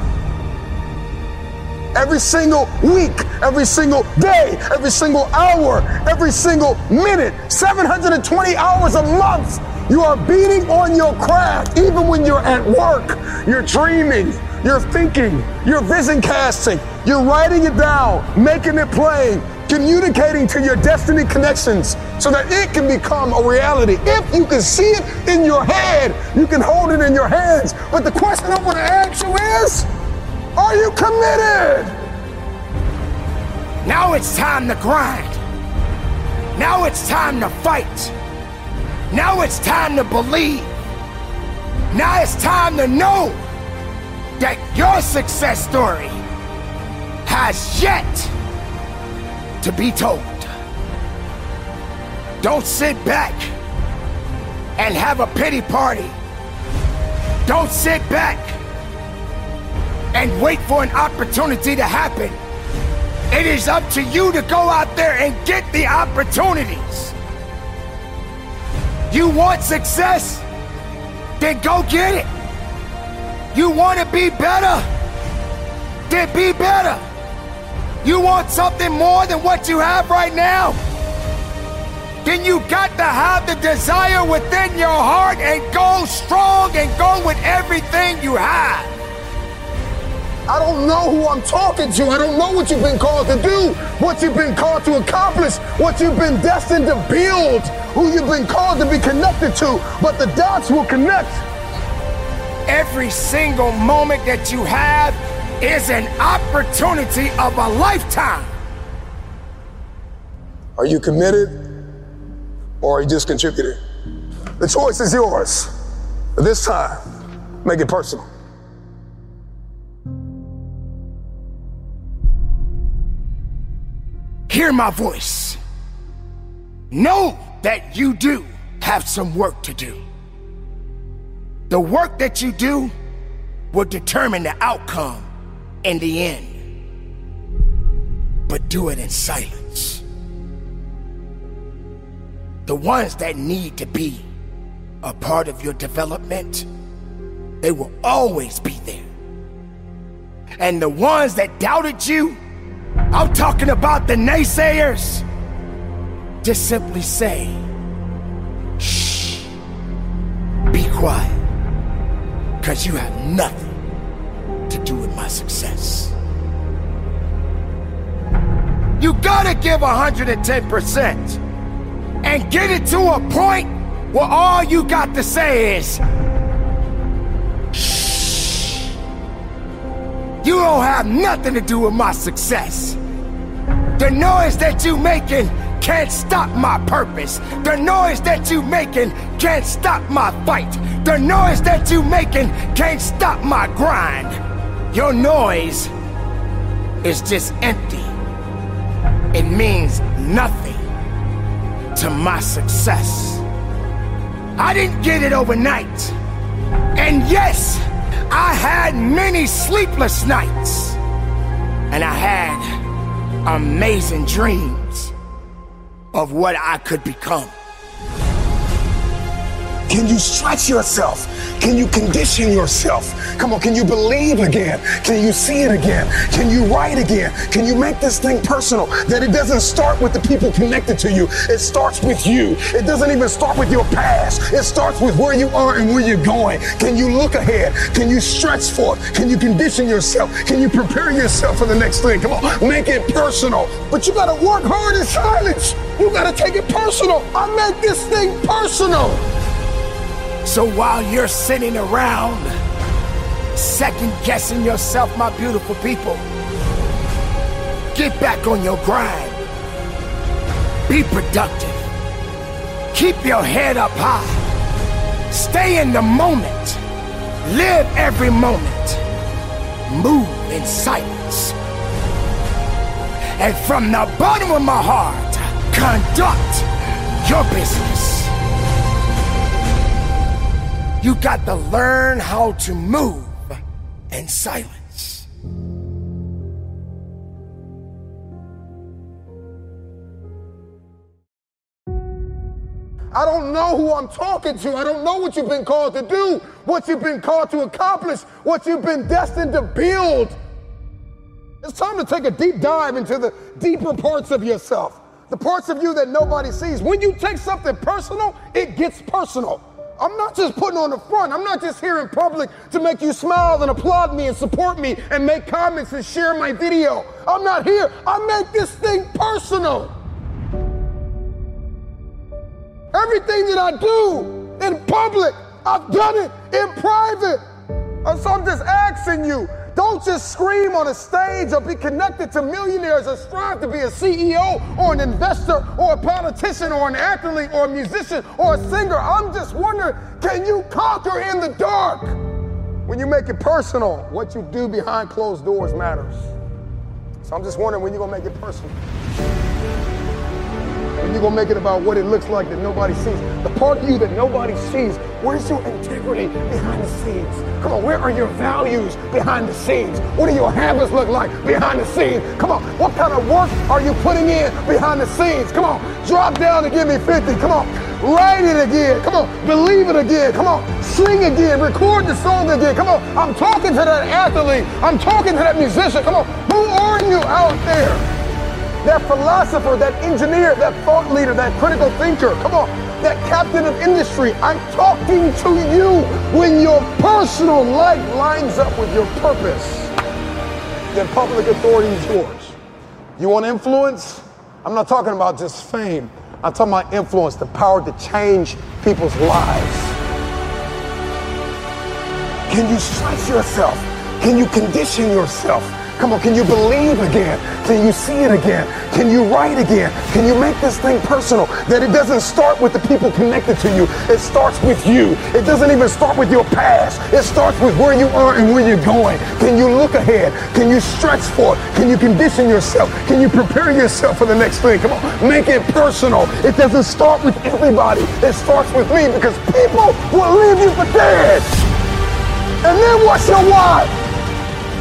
Every single week, every single day, every single hour, every single minute, 720 hours a month, you are beating on your craft. Even when you're at work, you're dreaming, you're thinking, you're vision casting, you're writing it down, making it plain, communicating to your destiny connections so that it can become a reality. If you can see it in your head, you can hold it in your hands. But the question I want to ask you is are you committed? Now it's time to grind. Now it's time to fight. Now it's time to believe. Now it's time to know that your success story has yet to be told. Don't sit back and have a pity party Don't sit back and wait for an opportunity to happen. It is up to you to go out there and get the opportunities. You want success? Then go get it. You want to be better? Then be better. You want something more than what you have right now? Then you got to have the desire within your heart and go strong and go with everything you have. I don't know who I'm talking to. I don't know what you've been called to do, what you've been called to accomplish, what you've been destined to build, who you've been called to be connected to, but the dots will connect. Every single moment that you have is an opportunity of a lifetime. Are you committed or are you just contributing? The choice is yours. This time, make it personal. Hear my voice. Know that you do have some work to do. The work that you do will determine the outcome in the end. But do it in silence. The ones that need to be a part of your development, they will always be there. And the ones that doubted you, I'm talking about the naysayers, just simply say, shh, be quiet, because you have nothing to do with my success. You gotta give 110% and get it to a point where all you got to say is, You don't have nothing to do with my success. The noise that you making can't stop my purpose. The noise that you making can't stop my fight. The noise that you making can't stop my grind. Your noise is just empty. It means nothing to my success. I didn't get it overnight. And yes, I had many sleepless nights. And I had amazing dreams of what I could become. Can you stretch yourself? Can you condition yourself? Come on, can you believe again? Can you see it again? Can you write again? Can you make this thing personal? That it doesn't start with the people connected to you. It starts with you. It doesn't even start with your past. It starts with where you are and where you're going. Can you look ahead? Can you stretch forth? Can you condition yourself? Can you prepare yourself for the next thing? Come on, make it personal. But you gotta work hard in silence. You gotta take it personal. I make this thing personal. So while you're sitting around second guessing yourself, my beautiful people, get back on your grind. Be productive. Keep your head up high. Stay in the moment. Live every moment. Move in silence. And from the bottom of my heart, conduct your business. You got to learn how to move in silence. I don't know who I'm talking to. I don't know what you've been called to do, what you've been called to accomplish, what you've been destined to build. It's time to take a deep dive into the deeper parts of yourself, the parts of you that nobody sees. When you take something personal, it gets personal. I'm not just putting on the front. I'm not just here in public to make you smile and applaud me and support me and make comments and share my video. I'm not here. I make this thing personal. Everything that I do in public, I've done it in private. And so I'm just asking you, don't just scream on a stage or be connected to millionaires or strive to be a CEO or an investor or a politician or an athlete or a musician or a singer. I'm just wondering, can you conquer in the dark? When you make it personal, what you do behind closed doors matters. So I'm just wondering when you're gonna make it personal. And you're going to make it about what it looks like that nobody sees. The part of you that nobody sees, where's your integrity behind the scenes? Come on, where are your values behind the scenes? What do your habits look like behind the scenes? Come on, what kind of work are you putting in behind the scenes? Come on, drop down and give me 50. Come on, write it again. Come on, believe it again. Come on, sing again, record the song again. Come on, I'm talking to that athlete. I'm talking to that musician. Come on, who are you out there? That philosopher, that engineer, that thought leader, that critical thinker. Come on, that captain of industry. I'm talking to you when your personal life lines up with your purpose. Then public authority is yours. You want influence? I'm not talking about just fame. I'm talking about influence, the power to change people's lives. Can you stretch yourself? Can you condition yourself? Come on, can you believe again? Can you see it again? Can you write again? Can you make this thing personal? That it doesn't start with the people connected to you. It starts with you. It doesn't even start with your past. It starts with where you are and where you're going. Can you look ahead? Can you stretch for it? Can you condition yourself? Can you prepare yourself for the next thing? Come on, make it personal. It doesn't start with everybody. It starts with me because people will leave you for dead. And then what's your why?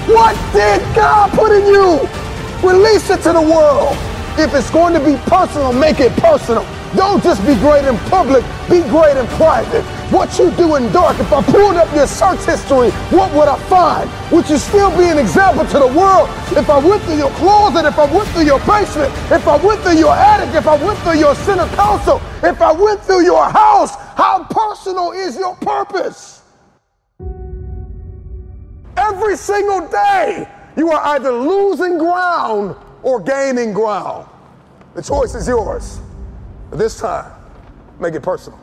What did God put in you? Release it to the world. If it's going to be personal, make it personal. Don't just be great in public, be great in private. What you do in dark, if I pulled up your search history, what would I find? Would you still be an example to the world? If I went through your closet, if I went through your basement, if I went through your attic, if I went through your center council, if I went through your house, how personal is your purpose? Every single day, you are either losing ground or gaining ground. The choice is yours. But this time, make it personal.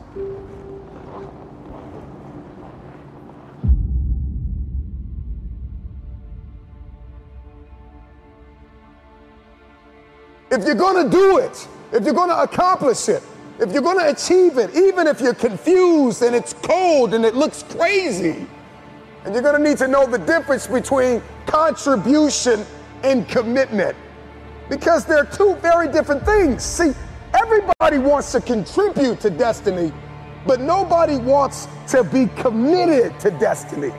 If you're going to do it, if you're going to accomplish it, if you're going to achieve it, even if you're confused and it's cold and it looks crazy, and you're going to need to know the difference between contribution and commitment because they're two very different things. See, everybody wants to contribute to destiny, but nobody wants to be committed to destiny.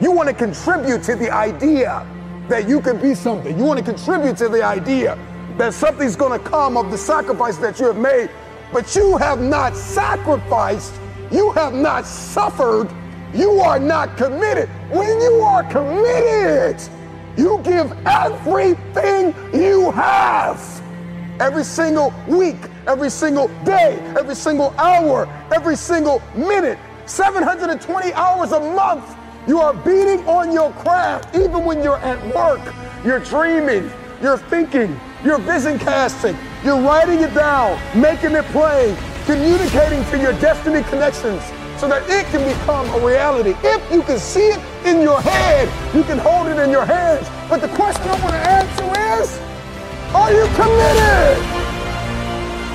You want to contribute to the idea that you can be something. You want to contribute to the idea that something's going to come of the sacrifice that you have made, but you have not sacrificed, you have not suffered you are not committed. When you are committed, you give everything you have. Every single week, every single day, every single hour, every single minute, 720 hours a month. You are beating on your craft even when you're at work. You're dreaming, you're thinking, you're vision casting, you're writing it down, making it plain, communicating to your destiny connections so that it can become a reality. If you can see it in your head, you can hold it in your hands. But the question I want to ask you is, are you committed?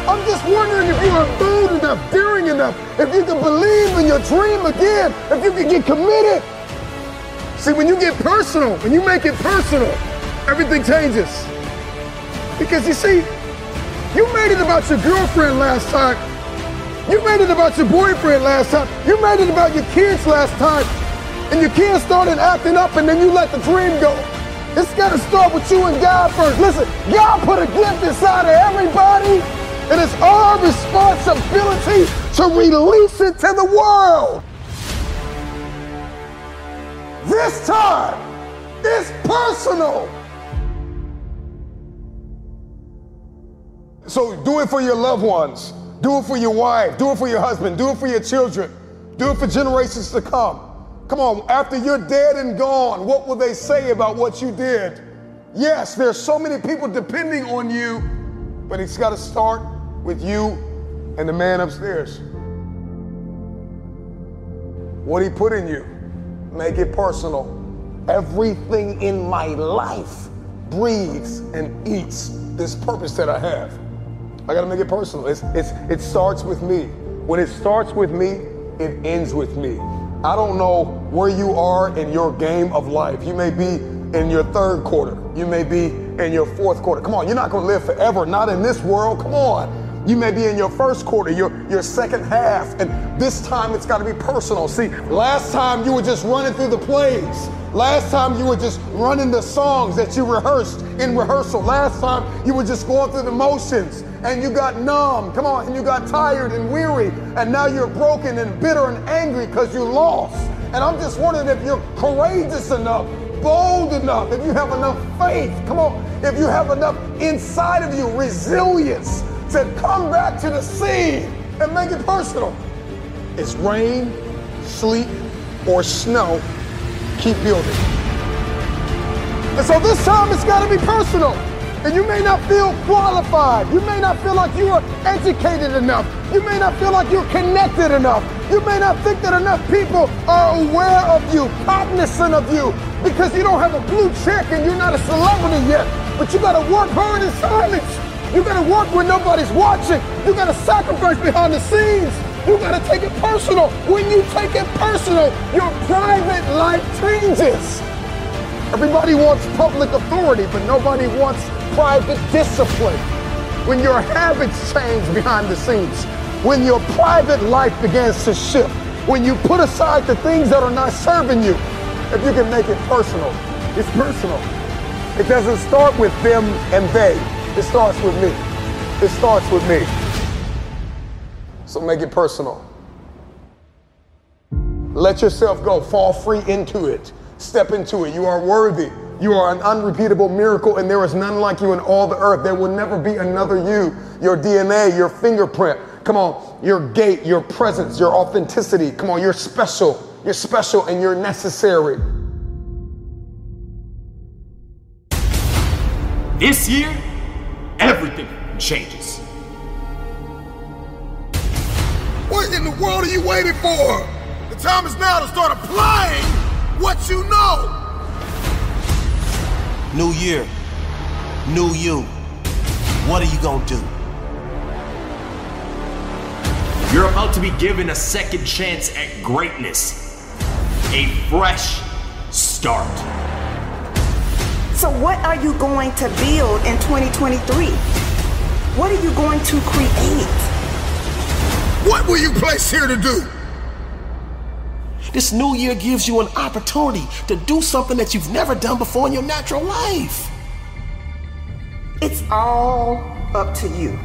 I'm just wondering if you are bold enough, daring enough, if you can believe in your dream again, if you can get committed. See, when you get personal, when you make it personal, everything changes. Because you see, you made it about your girlfriend last time, you made it about your boyfriend last time. You made it about your kids last time. And your kids started acting up and then you let the dream go. It's got to start with you and God first. Listen, God put a gift inside of everybody, and it's our responsibility to release it to the world. This time, it's personal. So do it for your loved ones. Do it for your wife. Do it for your husband. Do it for your children. Do it for generations to come. Come on, after you're dead and gone, what will they say about what you did? Yes, there's so many people depending on you, but it's got to start with you and the man upstairs. What he put in you, make it personal. Everything in my life breathes and eats this purpose that I have. I gotta make it personal. It's, it's, it starts with me. When it starts with me, it ends with me. I don't know where you are in your game of life. You may be in your third quarter. You may be in your fourth quarter. Come on, you're not gonna live forever, not in this world. Come on. You may be in your first quarter, your, your second half, and this time it's got to be personal. See, last time you were just running through the plays. Last time you were just running the songs that you rehearsed in rehearsal. Last time you were just going through the motions and you got numb. Come on, and you got tired and weary, and now you're broken and bitter and angry because you lost. And I'm just wondering if you're courageous enough, bold enough, if you have enough faith. Come on, if you have enough inside of you resilience to come back to the scene and make it personal. It's rain, sleet, or snow. Keep building. And so this time it's got to be personal. And you may not feel qualified. You may not feel like you are educated enough. You may not feel like you're connected enough. You may not think that enough people are aware of you, cognizant of you, because you don't have a blue check and you're not a celebrity yet. But you got to work hard in silence. You gotta work when nobody's watching. You gotta sacrifice behind the scenes. You gotta take it personal. When you take it personal, your private life changes. Everybody wants public authority, but nobody wants private discipline. When your habits change behind the scenes, when your private life begins to shift, when you put aside the things that are not serving you, if you can make it personal, it's personal. It doesn't start with them and they. It starts with me. It starts with me. So make it personal. Let yourself go. Fall free into it. Step into it. You are worthy. You are an unrepeatable miracle, and there is none like you in all the earth. There will never be another you. Your DNA, your fingerprint. Come on, your gait, your presence, your authenticity. Come on, you're special. You're special and you're necessary. This year, everything changes. What in the world are you waiting for? The time is now to start applying what you know. New year, new you. What are you gonna do? You're about to be given a second chance at greatness, a fresh start. So, what are you going to build in 2023? What are you going to create? What were you placed here to do? This new year gives you an opportunity to do something that you've never done before in your natural life. It's all up to you.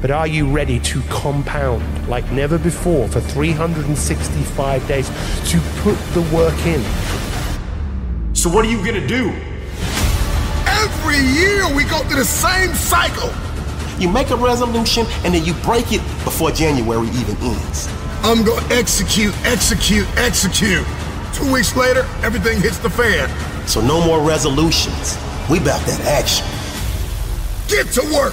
But are you ready to compound like never before for 365 days to put the work in? So, what are you gonna do? Every year we go through the same cycle. You make a resolution and then you break it before January even ends. I'm gonna execute, execute, execute. Two weeks later, everything hits the fan. So no more resolutions. We back that action. Get to work.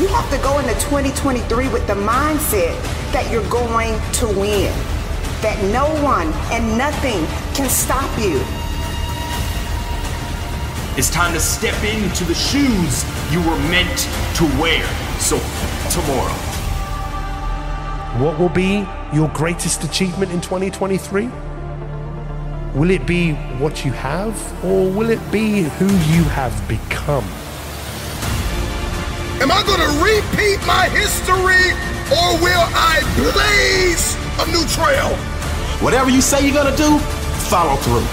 You have to go into 2023 with the mindset that you're going to win, that no one and nothing can stop you. It's time to step into the shoes you were meant to wear. So, tomorrow. What will be your greatest achievement in 2023? Will it be what you have, or will it be who you have become? Am I gonna repeat my history, or will I blaze a new trail? Whatever you say you're gonna do, follow through.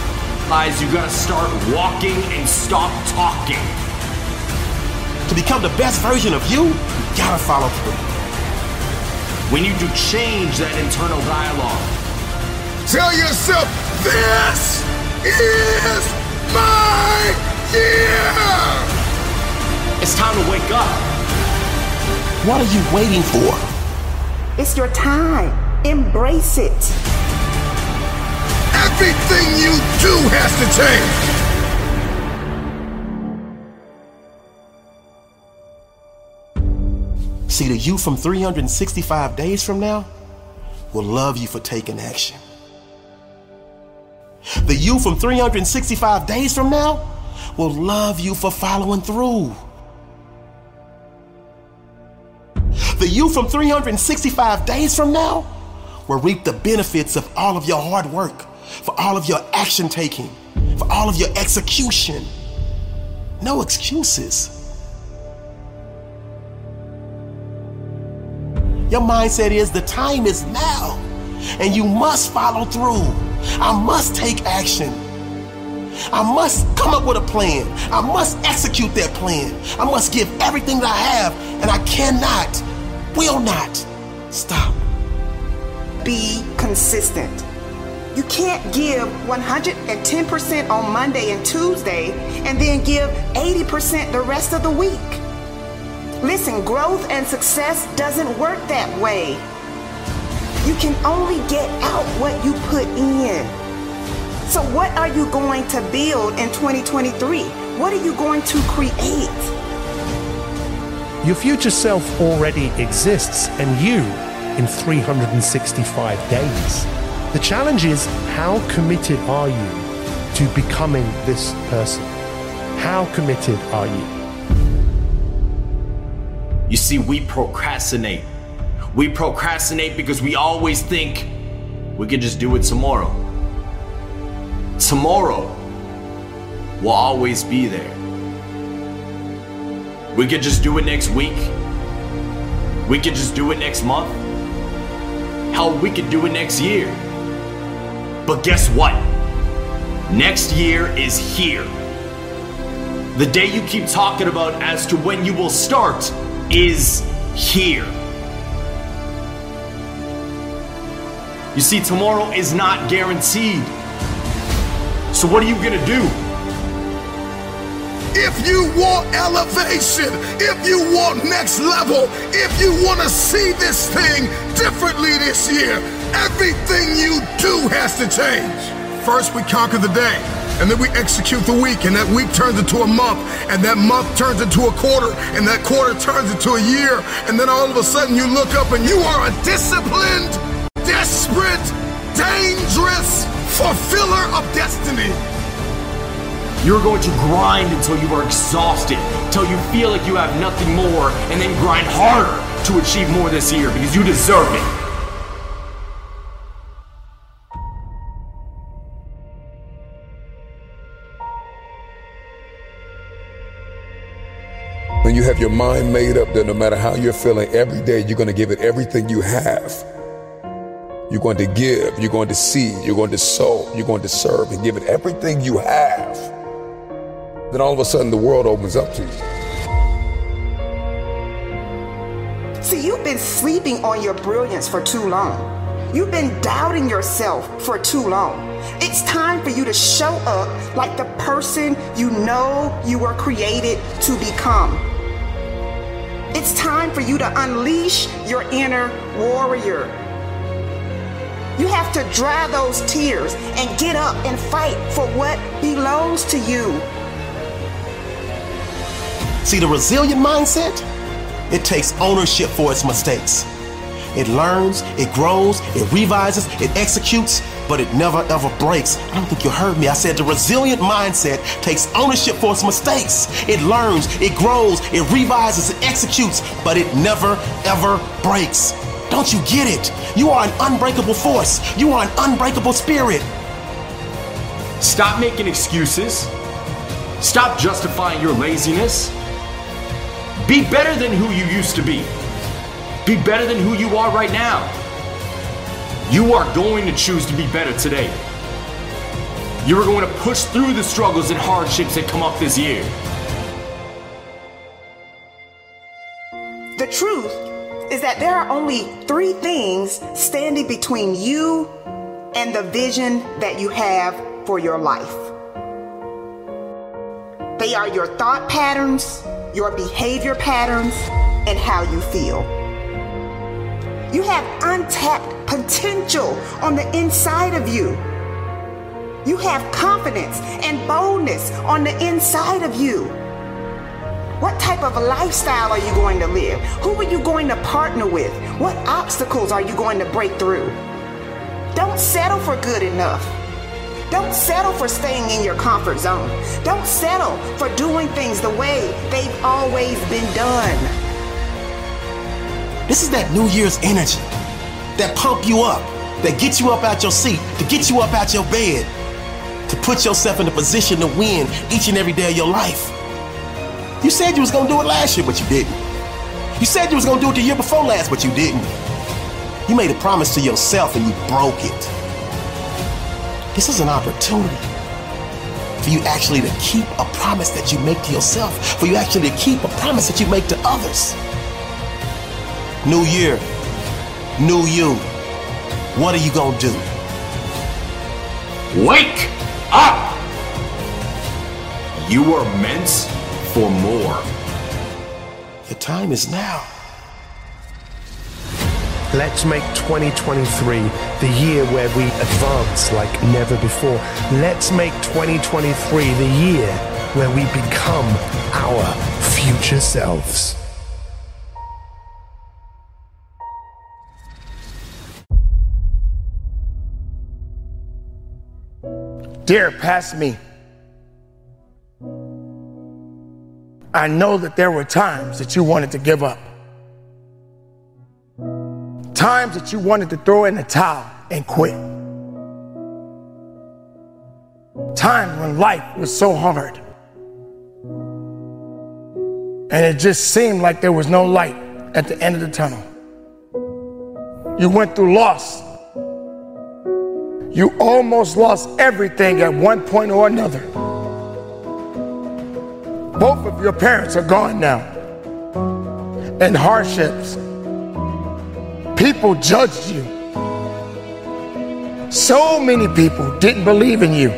Lies, you gotta start walking and stop talking. To become the best version of you, you gotta follow through. We need to change that internal dialogue. Tell yourself, this is my year! It's time to wake up. What are you waiting for? It's your time. Embrace it. Everything you do has to change. See, the you from 365 days from now will love you for taking action. The you from 365 days from now will love you for following through. The you from 365 days from now will reap the benefits of all of your hard work, for all of your action taking, for all of your execution. No excuses. Your mindset is the time is now, and you must follow through. I must take action. I must come up with a plan. I must execute that plan. I must give everything that I have, and I cannot, will not stop. Be consistent. You can't give 110% on Monday and Tuesday and then give 80% the rest of the week. Listen, growth and success doesn't work that way. You can only get out what you put in. So, what are you going to build in 2023? What are you going to create? Your future self already exists, and you in 365 days. The challenge is how committed are you to becoming this person? How committed are you? You see, we procrastinate. We procrastinate because we always think we could just do it tomorrow. Tomorrow will always be there. We could just do it next week. We could just do it next month. Hell, we could do it next year. But guess what? Next year is here. The day you keep talking about as to when you will start is here. You see, tomorrow is not guaranteed. So, what are you gonna do? If you want elevation, if you want next level, if you want to see this thing differently this year, everything you do has to change. First, we conquer the day, and then we execute the week, and that week turns into a month, and that month turns into a quarter, and that quarter turns into a year, and then all of a sudden you look up and you are a disciplined, desperate, dangerous fulfiller of destiny. You're going to grind until you are exhausted, until you feel like you have nothing more, and then grind harder to achieve more this year because you deserve it. Have your mind made up that no matter how you're feeling, every day you're going to give it everything you have. You're going to give, you're going to seed, you're going to sow, you're going to serve, and give it everything you have. Then all of a sudden the world opens up to you. See, you've been sleeping on your brilliance for too long. You've been doubting yourself for too long. It's time for you to show up like the person you know you were created to become. It's time for you to unleash your inner warrior. You have to dry those tears and get up and fight for what belongs to you. See, the resilient mindset, it takes ownership for its mistakes. It learns, it grows, it revises, it executes, but it never ever breaks. I don't think you heard me. I said the resilient mindset takes ownership for its mistakes. It learns, it grows, it revises, it executes, but it never ever breaks. Don't you get it? You are an unbreakable force. You are an unbreakable spirit. Stop making excuses. Stop justifying your laziness. Be better than who you used to be. Be better than who you are right now. You are going to choose to be better today. You are going to push through the struggles and hardships that come up this year. The truth is that there are only three things standing between you and the vision that you have for your life. They are your thought patterns, your behavior patterns, and how you feel. You have untapped potential on the inside of you. You have confidence and boldness on the inside of you. What type of a lifestyle are you going to live? Who are you going to partner with? What obstacles are you going to break through? Don't settle for good enough. Don't settle for staying in your comfort zone. Don't settle for doing things the way they've always been done. This is that New Year's energy that pump you up, that gets you up out your seat, to get you up out your bed, to put yourself in a position to win each and every day of your life. You said you was gonna do it last year, but you didn't. You said you was gonna do it the year before last, but you didn't. You made a promise to yourself and you broke it. This is an opportunity for you actually to keep a promise that you make to yourself, for you actually to keep a promise that you make to others. New year, new you. What are you gonna do? Wake up! You are meant for more. The time is now. Let's make 2023 the year where we advance like never before. Let's make 2023 the year where we become our future selves. Dear past me, I know that there were times that you wanted to give up. Times that you wanted to throw in the towel and quit. Times when life was so hard. And it just seemed like there was no light at the end of the tunnel. You went through loss. You almost lost everything at one point or another. Both of your parents are gone now. And hardships. People judged you. So many people didn't believe in you.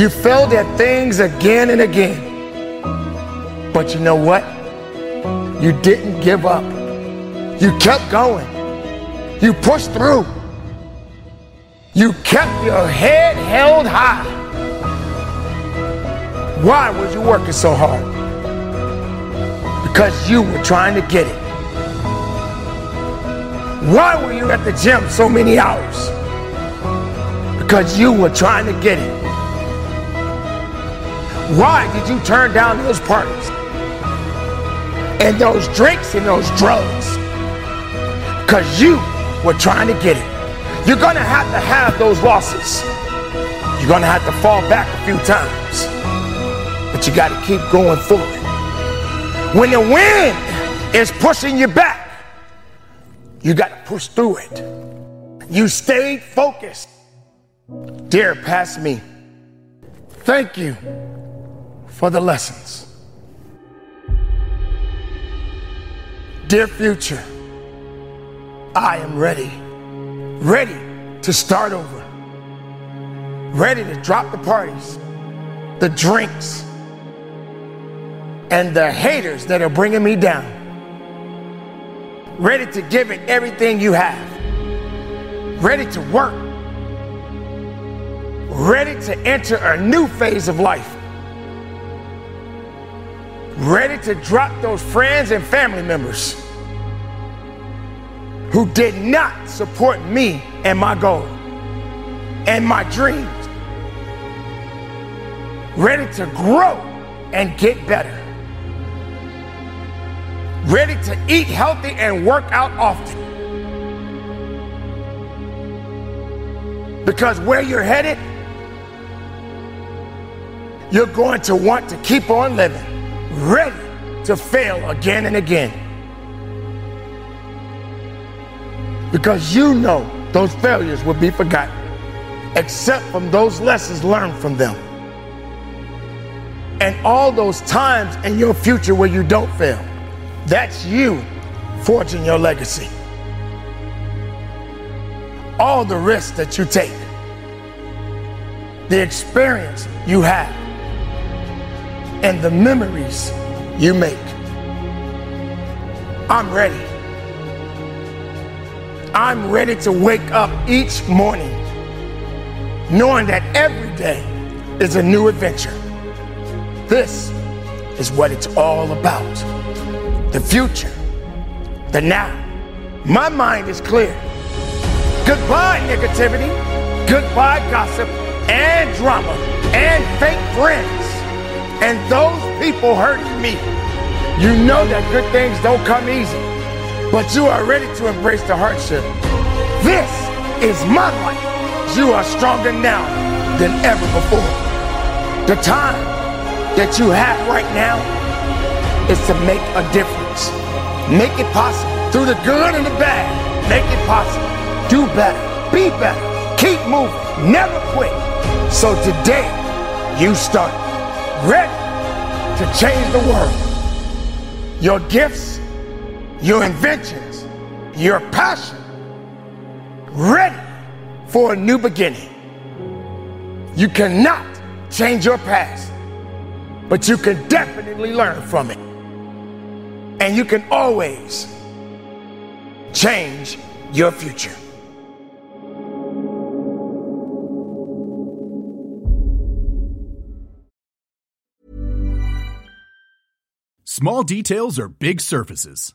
You failed at things again and again. But you know what? You didn't give up. You kept going. You pushed through. You kept your head held high. Why was you working so hard? Because you were trying to get it. Why were you at the gym so many hours? Because you were trying to get it. Why did you turn down those parties? And those drinks and those drugs? Because you were trying to get it. You're gonna have to have those losses. You're gonna have to fall back a few times. But you gotta keep going forward. When the wind is pushing you back, you gotta push through it. You stayed focused. Dear past me, thank you for the lessons. Dear future, I am ready. Ready to start over. Ready to drop the parties, the drinks, and the haters that are bringing me down. Ready to give it everything you have. Ready to work. Ready to enter a new phase of life. Ready to drop those friends and family members who did not support me and my goal and my dreams. Ready to grow and get better. Ready to eat healthy and work out often. Because where you're headed, you're going to want to keep on living, ready to fail again and again. Because you know those failures will be forgotten, except from those lessons learned from them. And all those times in your future where you don't fail, that's you forging your legacy. All the risks that you take, the experience you have, and the memories you make. I'm ready. I'm ready to wake up each morning knowing that every day is a new adventure. This is what it's all about the future, the now. My mind is clear. Goodbye, negativity. Goodbye, gossip and drama and fake friends and those people hurting me. You know that good things don't come easy but you are ready to embrace the hardship. This is my life. You are stronger now than ever before. The time that you have right now is to make a difference. Make it possible. Through the good and the bad, make it possible. Do better. Be better. Keep moving. Never quit. So today, you start ready to change the world. Your gifts, your inventions, your passion, ready for a new beginning. You cannot change your past, but you can definitely learn from it. And you can always change your future. Small details are big surfaces.